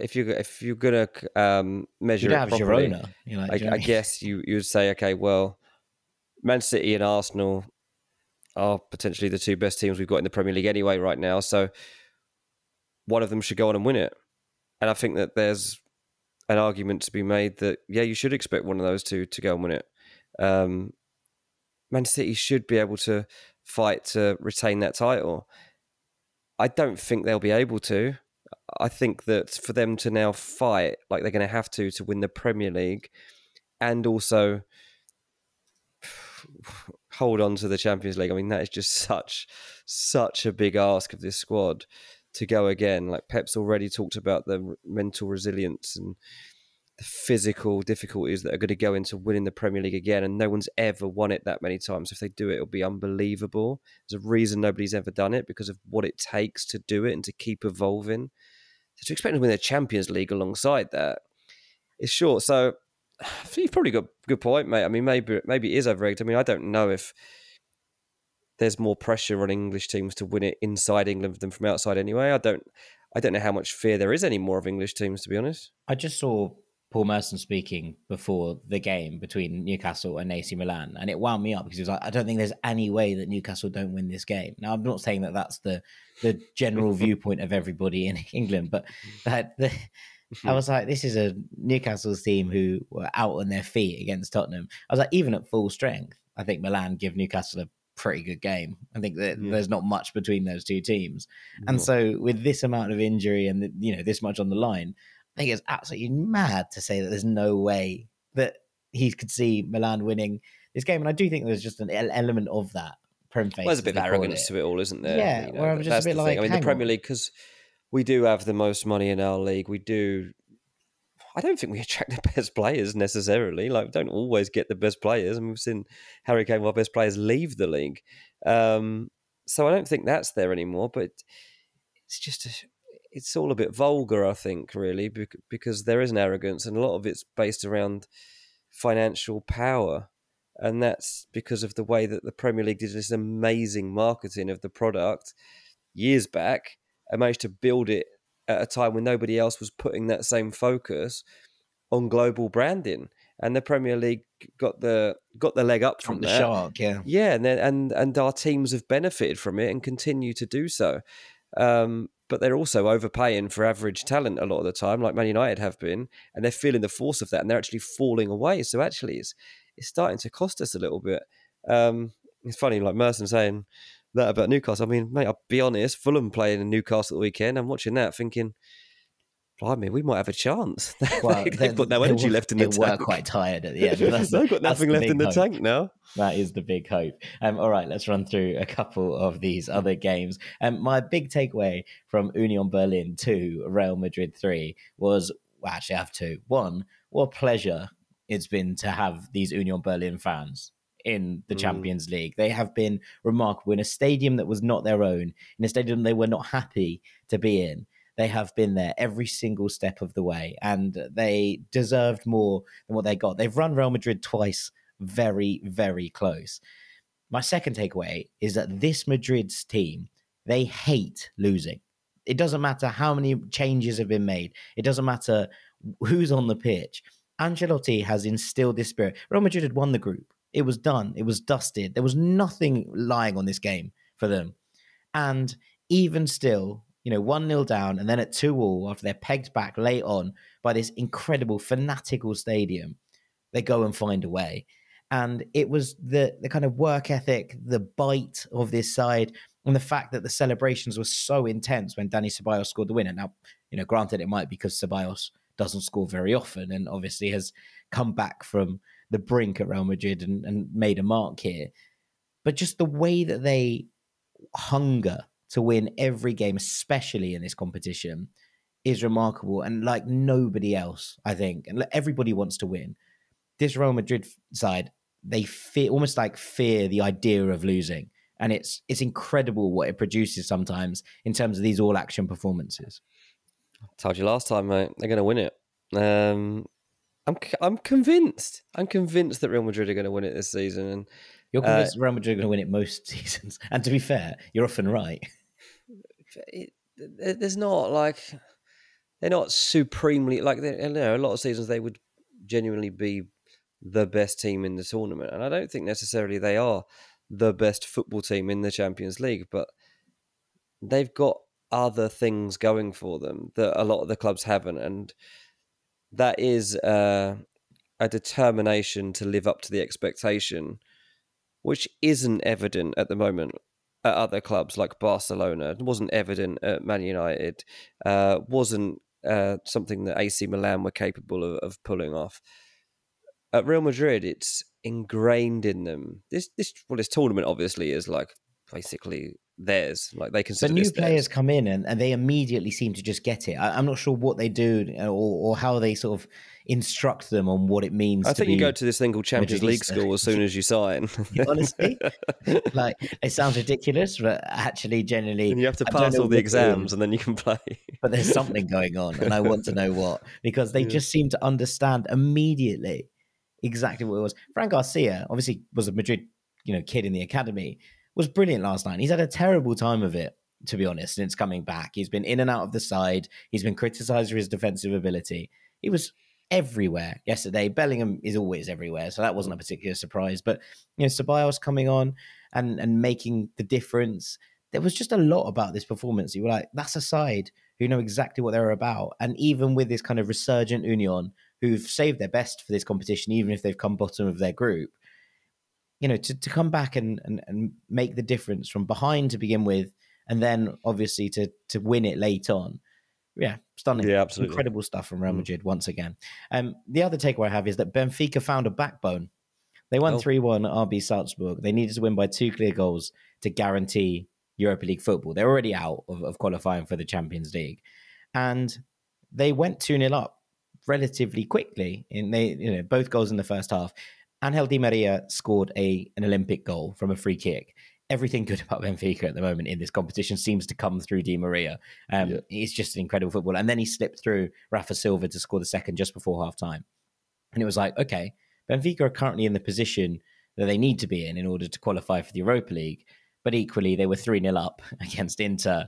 if you if you're gonna um, measure You'd it have properly, Girona. You know, know I I guess you you would say, okay, well, Man City and Arsenal are potentially the two best teams we've got in the Premier League anyway right now. So one of them should go on and win it. And I think that there's an argument to be made that yeah, you should expect one of those two to go and win it. Um, Man City should be able to fight to retain that title. I don't think they'll be able to. I think that for them to now fight like they're going to have to to win the Premier League and also hold on to the Champions League. I mean, that is just such such a big ask of this squad to go again. Like Pep's already talked about the mental resilience and the physical difficulties that are going to go into winning the Premier League again, and no one's ever won it that many times. If they do it, it'll be unbelievable. There's a reason nobody's ever done it because of what it takes to do it and to keep evolving. So to expect them to win the Champions League alongside that is short. So you've probably got good point, mate. I mean, maybe maybe it is overrated. I mean, I don't know if there's more pressure on English teams to win it inside England than from outside. Anyway, I don't I don't know how much fear there is anymore of English teams, to be honest. I just saw Paul Merson speaking before the game between Newcastle and AC Milan, and it wound me up because he was like, "I don't think there's any way that Newcastle don't win this game." Now, I'm not saying that that's the the general viewpoint of everybody in England, but that the, I was like, "This is a Newcastle's team who were out on their feet against Tottenham." I was like, even at full strength, I think Milan give Newcastle a pretty good game. I think that Yeah. there's not much between those two teams, and so with this amount of injury and the, you know this much on the line. I think it's absolutely mad to say that there's no way that he could see Milan winning this game. And I do think there's just an element of that. Prem well, there's a bit of arrogance to it all, isn't there? Yeah, you know, where I'm just a bit like, I mean, the Premier League because we do have the most money in our league. We do. I don't think we attract the best players necessarily. Like, we don't always get the best players, and we've seen Harry Kane, our best players, leave the league. Um, so I don't think that's there anymore. But it's just a, it's all a bit vulgar, I think, really, because there is an arrogance, and a lot of it's based around financial power. And that's because of the way that the Premier League did this amazing marketing of the product years back and managed to build it at a time when nobody else was putting that same focus on global branding. And the Premier League got the got the leg up from, from the that. shark, yeah, yeah, and and and our teams have benefited from it and continue to do so. Um, but they're also overpaying for average talent a lot of the time, like Man United have been, and they're feeling the force of that, and they're actually falling away. So actually, it's it's starting to cost us a little bit. Um, it's funny, like Merson saying that about Newcastle. I mean, mate, I'll be honest, Fulham playing in Newcastle the weekend. I'm watching that, thinking, blimey, we might have a chance. Well, they've got no energy were, left in the they tank. were quite tired at the end. That's, they've got nothing left in the hope. tank now. That is the big hope. Um, all right, let's run through a couple of these other games. Um, my big takeaway from Union Berlin 2, Real Madrid 3 was, well, actually, I have two. One, what pleasure it's been to have these Union Berlin fans in the mm. Champions League. They have been remarkable in a stadium that was not their own, in a stadium they were not happy to be in. They have been there every single step of the way, and they deserved more than what they got. They've run Real Madrid twice very, very close. My second takeaway is that this Madrid's team, they hate losing. It doesn't matter how many changes have been made, it doesn't matter who's on the pitch. Ancelotti has instilled this spirit. Real Madrid had won the group. It was done. It was dusted. There was nothing lying on this game for them. And even still, you know, 1 0 down and then at 2 all after they're pegged back late on by this incredible fanatical stadium, they go and find a way. And it was the the kind of work ethic, the bite of this side, and the fact that the celebrations were so intense when Dani Ceballos scored the winner. Now, you know, granted, it might be because Ceballos doesn't score very often and obviously has come back from the brink at Real Madrid and, and made a mark here. But just the way that they hunger to win every game, especially in this competition, is remarkable and like nobody else, I think. And everybody wants to win. This Real Madrid side, they fear almost like fear the idea of losing. And it's it's incredible what it produces sometimes in terms of these all action performances. I told you last time, mate. They're going to win it. Um, I'm I'm convinced. I'm convinced that Real Madrid are going to win it this season. And you're convinced uh, Real Madrid are going to win it most seasons. And to be fair, you're often right it, there's not like they're not supremely like you know a lot of seasons they would genuinely be the best team in the tournament, and I don't think necessarily they are the best football team in the Champions League, but they've got other things going for them that a lot of the clubs haven't, and that is uh, a determination to live up to the expectation, which isn't evident at the moment at other clubs like Barcelona. It wasn't evident at Man United. Uh, wasn't uh, something that AC Milan were capable of, of, pulling off. At Real Madrid, it's ingrained in them. This this well, this tournament obviously is like basically theirs. Like they consider. But new players theirs. come in and, and they immediately seem to just get it. I, am not sure what they do uh, or, or how they sort of instruct them on what it means. I think you go to this thing called Champions League school as soon as you sign. Honestly, like it sounds ridiculous, but actually, generally, and you have to pass all the exams and then you can play. but there's something going on, and I want to know what because they yeah. just seem to understand immediately exactly what it was. Fran Garcia obviously was a Madrid, you know, kid in the academy was brilliant last night. He's had a terrible time of it, to be honest, since coming back. He's been in and out of the side. He's been criticised for his defensive ability. He was everywhere yesterday. Bellingham is always everywhere, so that wasn't a particular surprise. But you know, Ceballos coming on and and making the difference. There was just a lot about this performance. You were like, that's a side who know exactly what they're about. And even with this kind of resurgent Union, who've saved their best for this competition, even if they've come bottom of their group, you know, to, to come back and, and, and make the difference from behind to begin with, and then obviously to to win it late on. Yeah, stunning. Yeah, absolutely. Incredible stuff from Real mm. Madrid once again. Um, the other takeaway I have is that Benfica found a backbone. They won Oh. 3 1 at RB Salzburg. They needed to win by two clear goals to guarantee Europa League football. They're already out of, of qualifying for the Champions League. And they went 2 0 up relatively quickly. In they, you know, both goals in the first half. Angel Di Maria scored a an Olympic goal from a free kick. Everything good about Benfica at the moment in this competition seems to come through Di Maria. Um, Yeah. He's just an incredible footballer. And then he slipped through Rafa Silva to score the second just before half time. And it was like, okay, Benfica are currently in the position that they need to be in in order to qualify for the Europa League. But equally, they were 3 0 up against Inter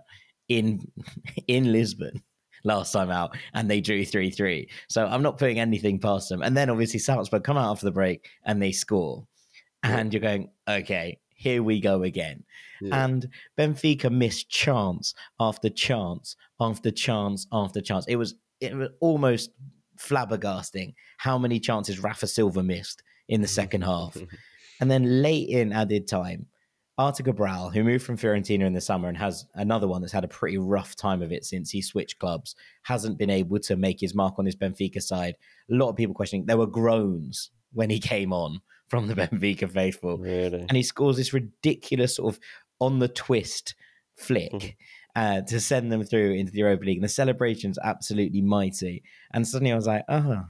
in in Lisbon last time out, and they drew 3 3. So I'm not putting anything past them. And then obviously, Salzburg come out after the break and they score. And you're going, okay, here we go again. Yeah. And Benfica missed chance after chance after chance after chance. It was it was almost flabbergasting how many chances Rafa Silva missed in the mm-hmm. second half. And then late in added time, Arthur Cabral, who moved from Fiorentina in the summer and has another one that's had a pretty rough time of it since he switched clubs, hasn't been able to make his mark on his Benfica side. A lot of people questioning. There were groans when he came on from the Benfica faithful Really? and he scores this ridiculous sort of on the twist flick uh, to send them through into the Europa League. And the celebration's absolutely mighty. And suddenly I was like, oh,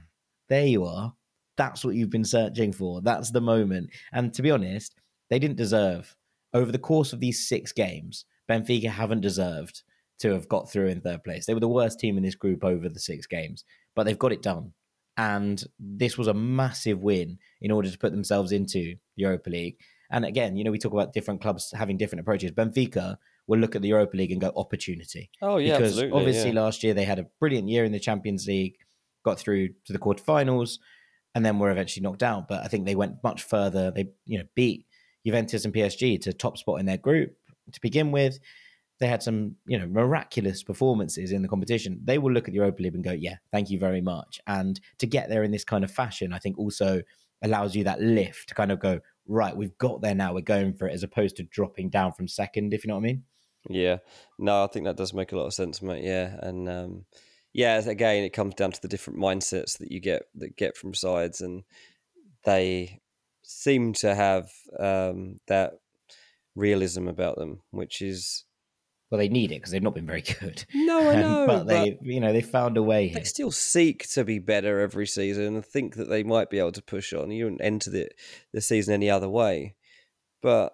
there you are. That's what you've been searching for. That's the moment. And to be honest, they didn't deserve, over the course of these six games, Benfica haven't deserved to have got through in third place. They were the worst team in this group over the six games, but they've got it done. And this was a massive win in order to put themselves into the Europa League. And again, you know, we talk about different clubs having different approaches. Benfica will look at the Europa League and go opportunity. Oh yeah, because absolutely. obviously yeah. last year they had a brilliant year in the Champions League, got through to the quarterfinals, and then were eventually knocked out. But I think they went much further. They, you know, beat Juventus and PSG to top spot in their group to begin with. They had some, you know, miraculous performances in the competition. They will look at the Europa League and go, "Yeah, thank you very much." And to get there in this kind of fashion, I think also allows you that lift to kind of go, "Right, we've got there now. We're going for it," as opposed to dropping down from second. If you know what I mean? Yeah, no, I think that does make a lot of sense, mate. Yeah, and um, yeah, again, it comes down to the different mindsets that you get that get from sides, and they seem to have um, that realism about them, which is Well, they need it because they've not been very good. no, I Um, know, but they, you know, they found a way. they Here. still seek to be better every season and think that they might be able to push on. You wouldn't enter the the season any other way, but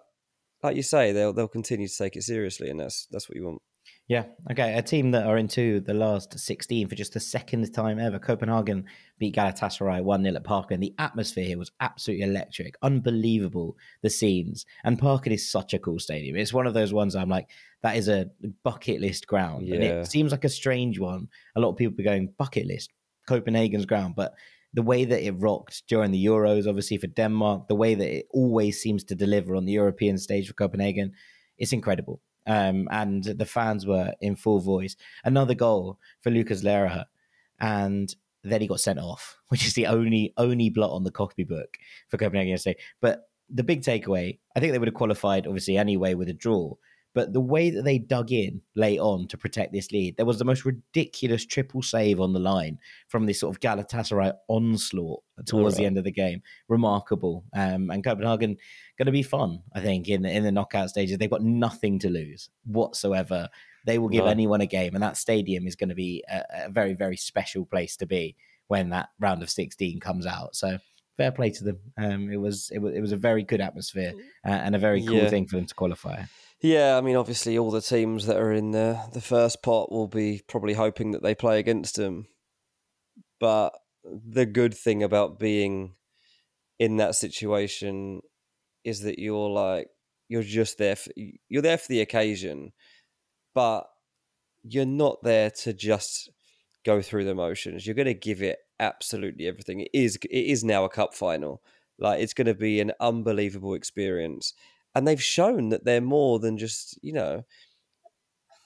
like you say, they'll they'll continue to take it seriously, and that's that's what you want. Yeah. Okay. A team that are into the last 16 for just the second time ever. Copenhagen beat Galatasaray 1 0 at Parken, and the atmosphere here was absolutely electric. Unbelievable, the scenes. And Parken is such a cool stadium. It's one of those ones I'm like, that is a bucket list ground. And it seems like a strange one. A lot of people be going, bucket list, Copenhagen's ground. But the way that it rocked during the Euros, obviously for Denmark, the way that it always seems to deliver on the European stage for Copenhagen, it's incredible. Um, and the fans were in full voice. Another goal for Lukas Lerager, and then he got sent off, which is the only only blot on the copy book for Copenhagen yesterday. But the big takeaway, I think they would have qualified obviously anyway with a draw. But the way that they dug in late on to protect this lead, there was the most ridiculous triple save on the line from this sort of Galatasaray onslaught towards the end of the game. Remarkable. Um, and Copenhagen going to be fun, I think, in the, in the knockout stages. They've got nothing to lose whatsoever. They will give No. anyone a game, and that stadium is going to be a, a very, very special place to be when that round of 16 comes out. So fair play to them. Um, it was it was it was a very good atmosphere uh, and a very cool Yeah. thing for them to qualify. Yeah, I mean, obviously, all the teams that are in the the first pot will be probably hoping that they play against them. But the good thing about being in that situation is that you're like you're just there. For, you're there for the occasion, but you're not there to just go through the motions. You're going to give it absolutely everything. It is. It is now a cup final. Like it's going to be an unbelievable experience and they've shown that they're more than just you know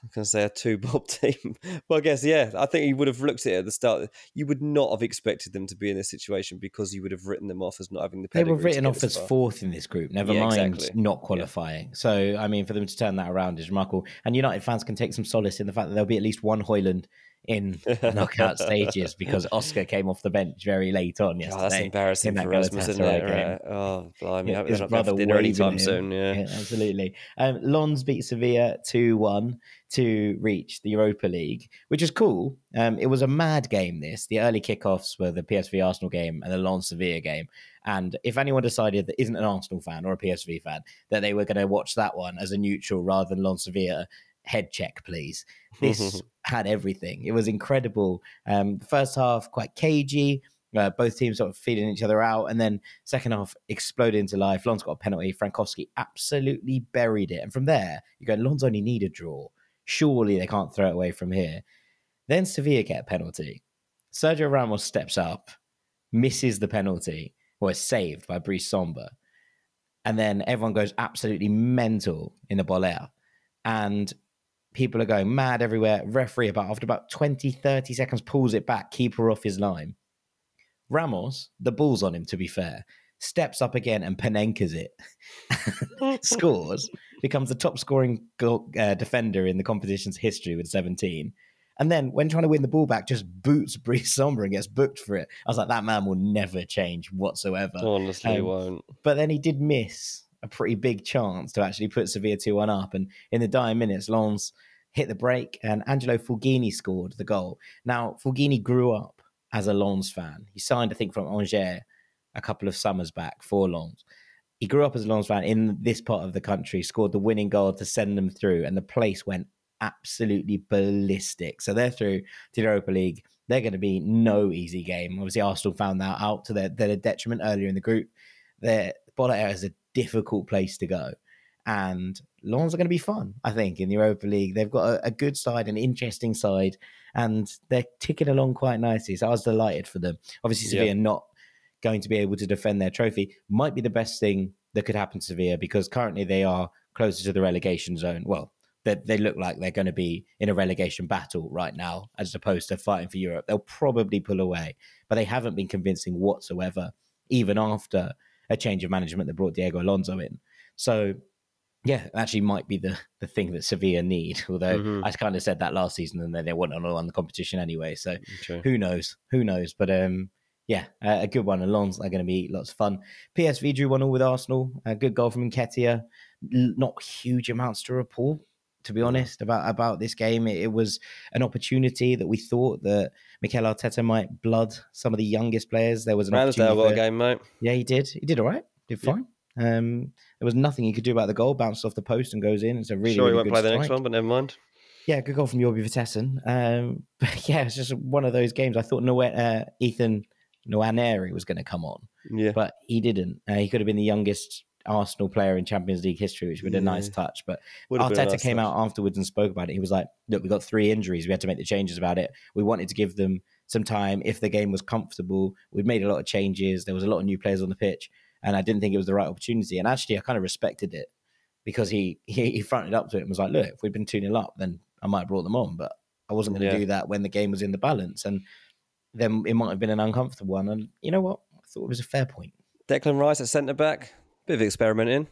I'm going to say a two bob team. But I guess, yeah, I think you would have looked at it at the start. You would not have expected them to be in this situation because you would have written them off as not having the They were written off as far. fourth in this group. Never Yeah, mind exactly. not qualifying. So I mean, for them to turn that around is remarkable. And United fans can take some solace in the fact that there'll be at least one Højlund in knockout stages because Oscar came off the bench very late on yesterday. Oh, that's embarrassing that for Rasmus, isn't it? Right. Oh, blimey. I hope His they're not going brother dinner anytime him. soon. Yeah. Yeah, absolutely. Um, Lens beat Sevilla 2 1 to reach the Europa League, which is cool. Um, it was a mad game, this. The early kickoffs were the PSV Arsenal game and the Lens Sevilla game. And if anyone decided that isn't an Arsenal fan or a PSV fan, that they were going to watch that one as a neutral rather than Lens Sevilla, head check, please. This had everything. It was incredible. Um, first half, quite cagey. Uh, both teams sort of feeding each other out, and then second half exploded into life. Lens got a penalty. Frankowski absolutely buried it, and from there you go. Lens only need a draw. Surely they can't throw it away from here. Then Sevilla get a penalty. Sergio Ramos steps up, misses the penalty, or is saved by Brice Samba, and then everyone goes absolutely mental in the Bollaert, and people are going mad everywhere. Referee about after about 20, 30 seconds pulls it back, keeper off his line. Ramos, the ball's on him to be fair, steps up again and Panenkas it, scores, becomes the top scoring goal, uh, defender in the competition's history with 17. And then when trying to win the ball back, just boots Brice Samba and gets booked for it. I was like, that man will never change whatsoever. Honestly, Um, won't. But then he did miss a pretty big chance to actually put Sevilla 2 1 up. And in the dying minutes, Lens hit the break and Angelo Fulgini scored the goal. Now, Fulgini grew up as a Lens fan. He signed, I think, from Angers a couple of summers back for Lens. He grew up as a Lens fan in this part of the country, scored the winning goal to send them through, and the place went absolutely ballistic. So they're through to the Europa League. They're going to be no easy game. Obviously, Arsenal found that out to their, their detriment earlier in the group. Their Bollaert is a difficult place to go. And Lens are going to be fun, I think, in the Europa League. They've got a, a good side, an interesting side, and they're ticking along quite nicely. So I was delighted for them. Obviously, Yeah. Sevilla not going to be able to defend their trophy might be the best thing that could happen to Sevilla because currently they are closer to the relegation zone. Well, they, they look like they're going to be in a relegation battle right now as opposed to fighting for Europe. They'll probably pull away, but they haven't been convincing whatsoever, even after a change of management that brought Diego Alonso in. So, yeah, actually might be the, the thing that Sevilla need. Although Mhm. I kind of said that last season, and then they went on on the competition anyway. So True. who knows? Who knows? But um, yeah, uh, a good one. And Lens are going to be lots of fun. PSV drew one all with Arsenal. A good goal from Nketiah. L- Not huge amounts to report, to be honest, about about this game. It, it was an opportunity that we thought that Mikel Arteta might blood some of the youngest players. There was an Ramsdale got a game, mate. yeah, he did. He did all right. Did Yeah. fine. Um, there was nothing he could do about the goal. Bounced off the post and goes in. It's a really, sure, he won't good play the next one, but never mind. Yeah, good goal from Yorbe Vertessen. Um, but yeah, it's just one of those games. I thought Noe- uh, Ethan Nwaneri was going to come on, Yeah. but he didn't. Uh, he could have been the youngest Arsenal player in Champions League history, which would have been a nice touch. But Would have Arteta nice came touch. out afterwards and spoke about it. He was like, "Look, we got three injuries. We had to make the changes about it. We wanted to give them some time. If the game was comfortable, we'd made a lot of changes. There was a lot of new players on the pitch, and I didn't think it was the right opportunity. And actually, I kind of respected it because he he, he fronted up to it and was like, "Look, if we'd been 0 up, then I might have brought them on, but I wasn't going to Yeah. do that when the game was in the balance." And then it might have been an uncomfortable one. And you know what? I thought it was a fair point. Declan Rice at centre back, bit of experimenting.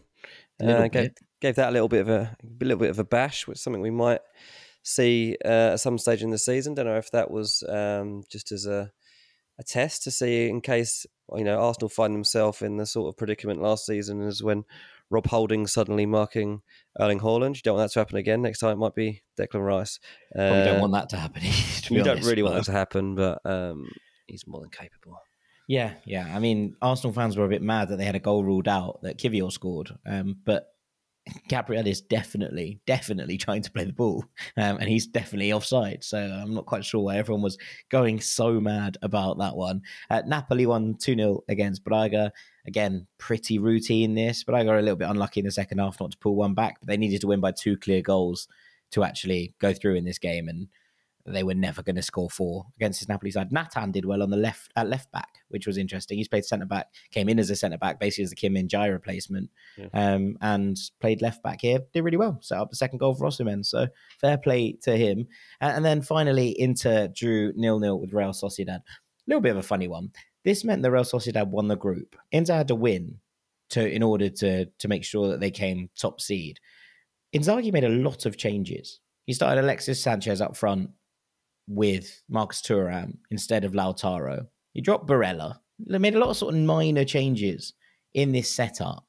Uh, gave, gave that a little bit of a, a little bit of a bash, which is something we might see uh, at some stage in the season. Don't know if that was um, just as a a test to see in case you know Arsenal find themselves in the sort of predicament last season as when Rob Holding suddenly marking Erling Haaland. You don't want that to happen again. Next time it might be Declan Rice. We don't Uh, want that to happen. to you don't really want that to happen, but um, he's more than capable. Yeah, yeah. I mean, Arsenal fans were a bit mad that they had a goal ruled out that Kiwior scored, um, but Gabriel is definitely, definitely trying to play the ball, um, and he's definitely offside. So I'm not quite sure why everyone was going so mad about that one. Uh, Napoli won 2 0 against Braga. Again, pretty routine this. Braga are a little bit unlucky in the second half not to pull one back, but they needed to win by two clear goals to actually go through in this game. And they were never going to score four against his Napoli side. Natan did well on the left at left back, which was interesting. He's played centre back, came in as a centre back, basically as the Kim Min-jae replacement, Yeah. um, and played left back here. Did really well. Set up the second goal for Osimhen. So fair play to him. And, and then finally, Inter drew nil nil with Real Sociedad. A little bit of a funny one. This meant the Real Sociedad won the group. Inter had to win to in order to to make sure that they came top seed. Inzaghi made a lot of changes. He started Alexis Sanchez up front with Marcus Thuram instead of Lautaro. He dropped Barella. They made a lot of sort of minor changes in this setup.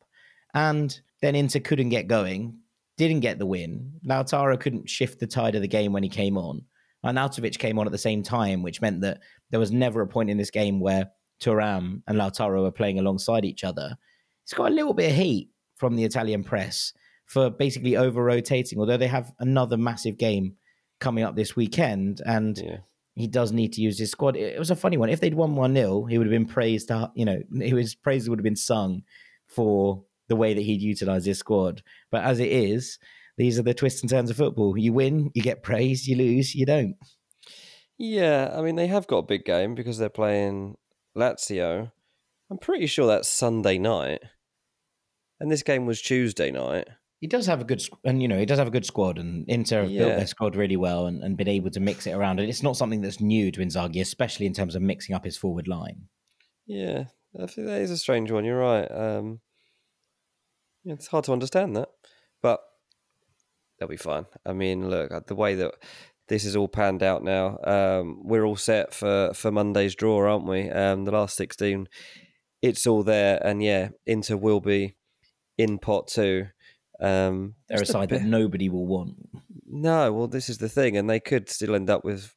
And then Inter couldn't get going, didn't get the win. Lautaro couldn't shift the tide of the game when he came on. And Arnautovic came on at the same time, which meant that there was never a point in this game where Thuram and Lautaro were playing alongside each other. It's got a little bit of heat from the Italian press for basically over rotating, although they have another massive game coming up this weekend. And yeah. he does need to use his squad. It was a funny one. If they'd won 1 0, he would have been praised, uh, you know, his praise would have been sung for the way that he'd utilized his squad. But as it is, these are the twists and turns of football. You win, you get praised, you lose, you don't. Yeah, I mean, they have got a big game because they're playing Lazio. I'm pretty sure that's Sunday night. And this game was Tuesday night. He does have a good, and you know, he does have a good squad, and Inter have yeah. built their squad really well and, and been able to mix it around. And it's not something that's new to Inzaghi, especially in terms of mixing up his forward line. Yeah, I think that is a strange one. You're right. Um, it's hard to understand that, but they'll be fine. I mean, look, the way that this is all panned out now, um, we're all set for, for Monday's draw, aren't we? Um, the last 16, it's all there. And yeah, Inter will be in pot two. Um, They're a side bit... that nobody will want. No, well, this is the thing. And they could still end up with.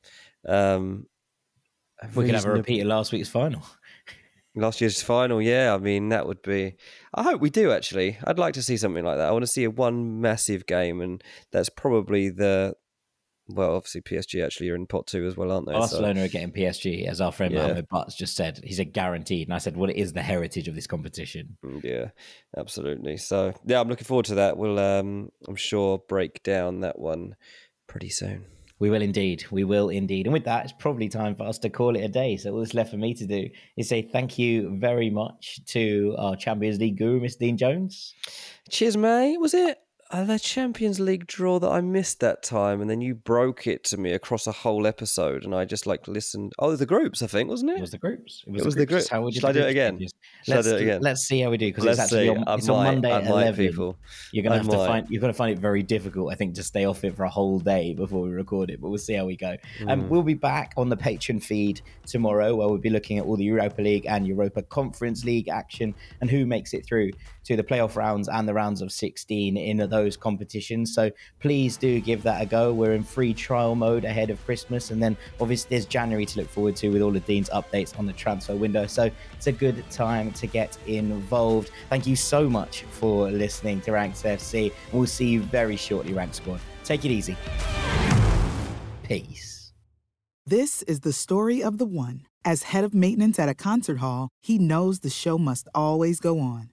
Um, we could have a repeat of last week's final. Last year's final, yeah. I mean, that would be. I hope we do actually. I'd like to see something like that. I want to see a one massive game, and that's probably the. Well, obviously PSG actually are in pot two as well, aren't they? Barcelona so, are getting PSG, as our friend yeah. Mohamed Butts just said. He said guaranteed, and I said, "Well, it is the heritage of this competition." Mm, yeah, absolutely. So yeah, I'm looking forward to that. We'll, um, I'm sure, break down that one pretty soon. We will indeed. We will indeed. And with that, it's probably time for us to call it a day. So all that's left for me to do is say thank you very much to our Champions League guru, Mr. Dean Jones. Cheers, mate. Was it the Champions League draw that I missed that time, and then you broke it to me across a whole episode, and I just like listened. Oh, the groups, I think, wasn't it? It was the groups. It was, it was the, groups. How Should I do it again? Should let's, I do it again? Let's see how we do because it's actually on, it's on Monday at eleven. People. You're gonna I have might. to find. You're gonna find it very difficult, I think, to stay off it for a whole day before we record it. But we'll see how we go. And um, mm. we'll be back on the Patreon feed tomorrow, where we'll be looking at all the Europa League and Europa Conference League action and who makes it through to the playoff rounds and the rounds of 16 in those competitions. So please do give that a go. We're in free trial mode ahead of Christmas. And then obviously there's January to look forward to with all of Dean's updates on the transfer window. So it's a good time to get involved. Thank you so much for listening to Ranks FC. We'll see you very shortly, Rank Squad. Take it easy. Peace. This is the story of the one. As head of maintenance at a concert hall, he knows the show must always go on.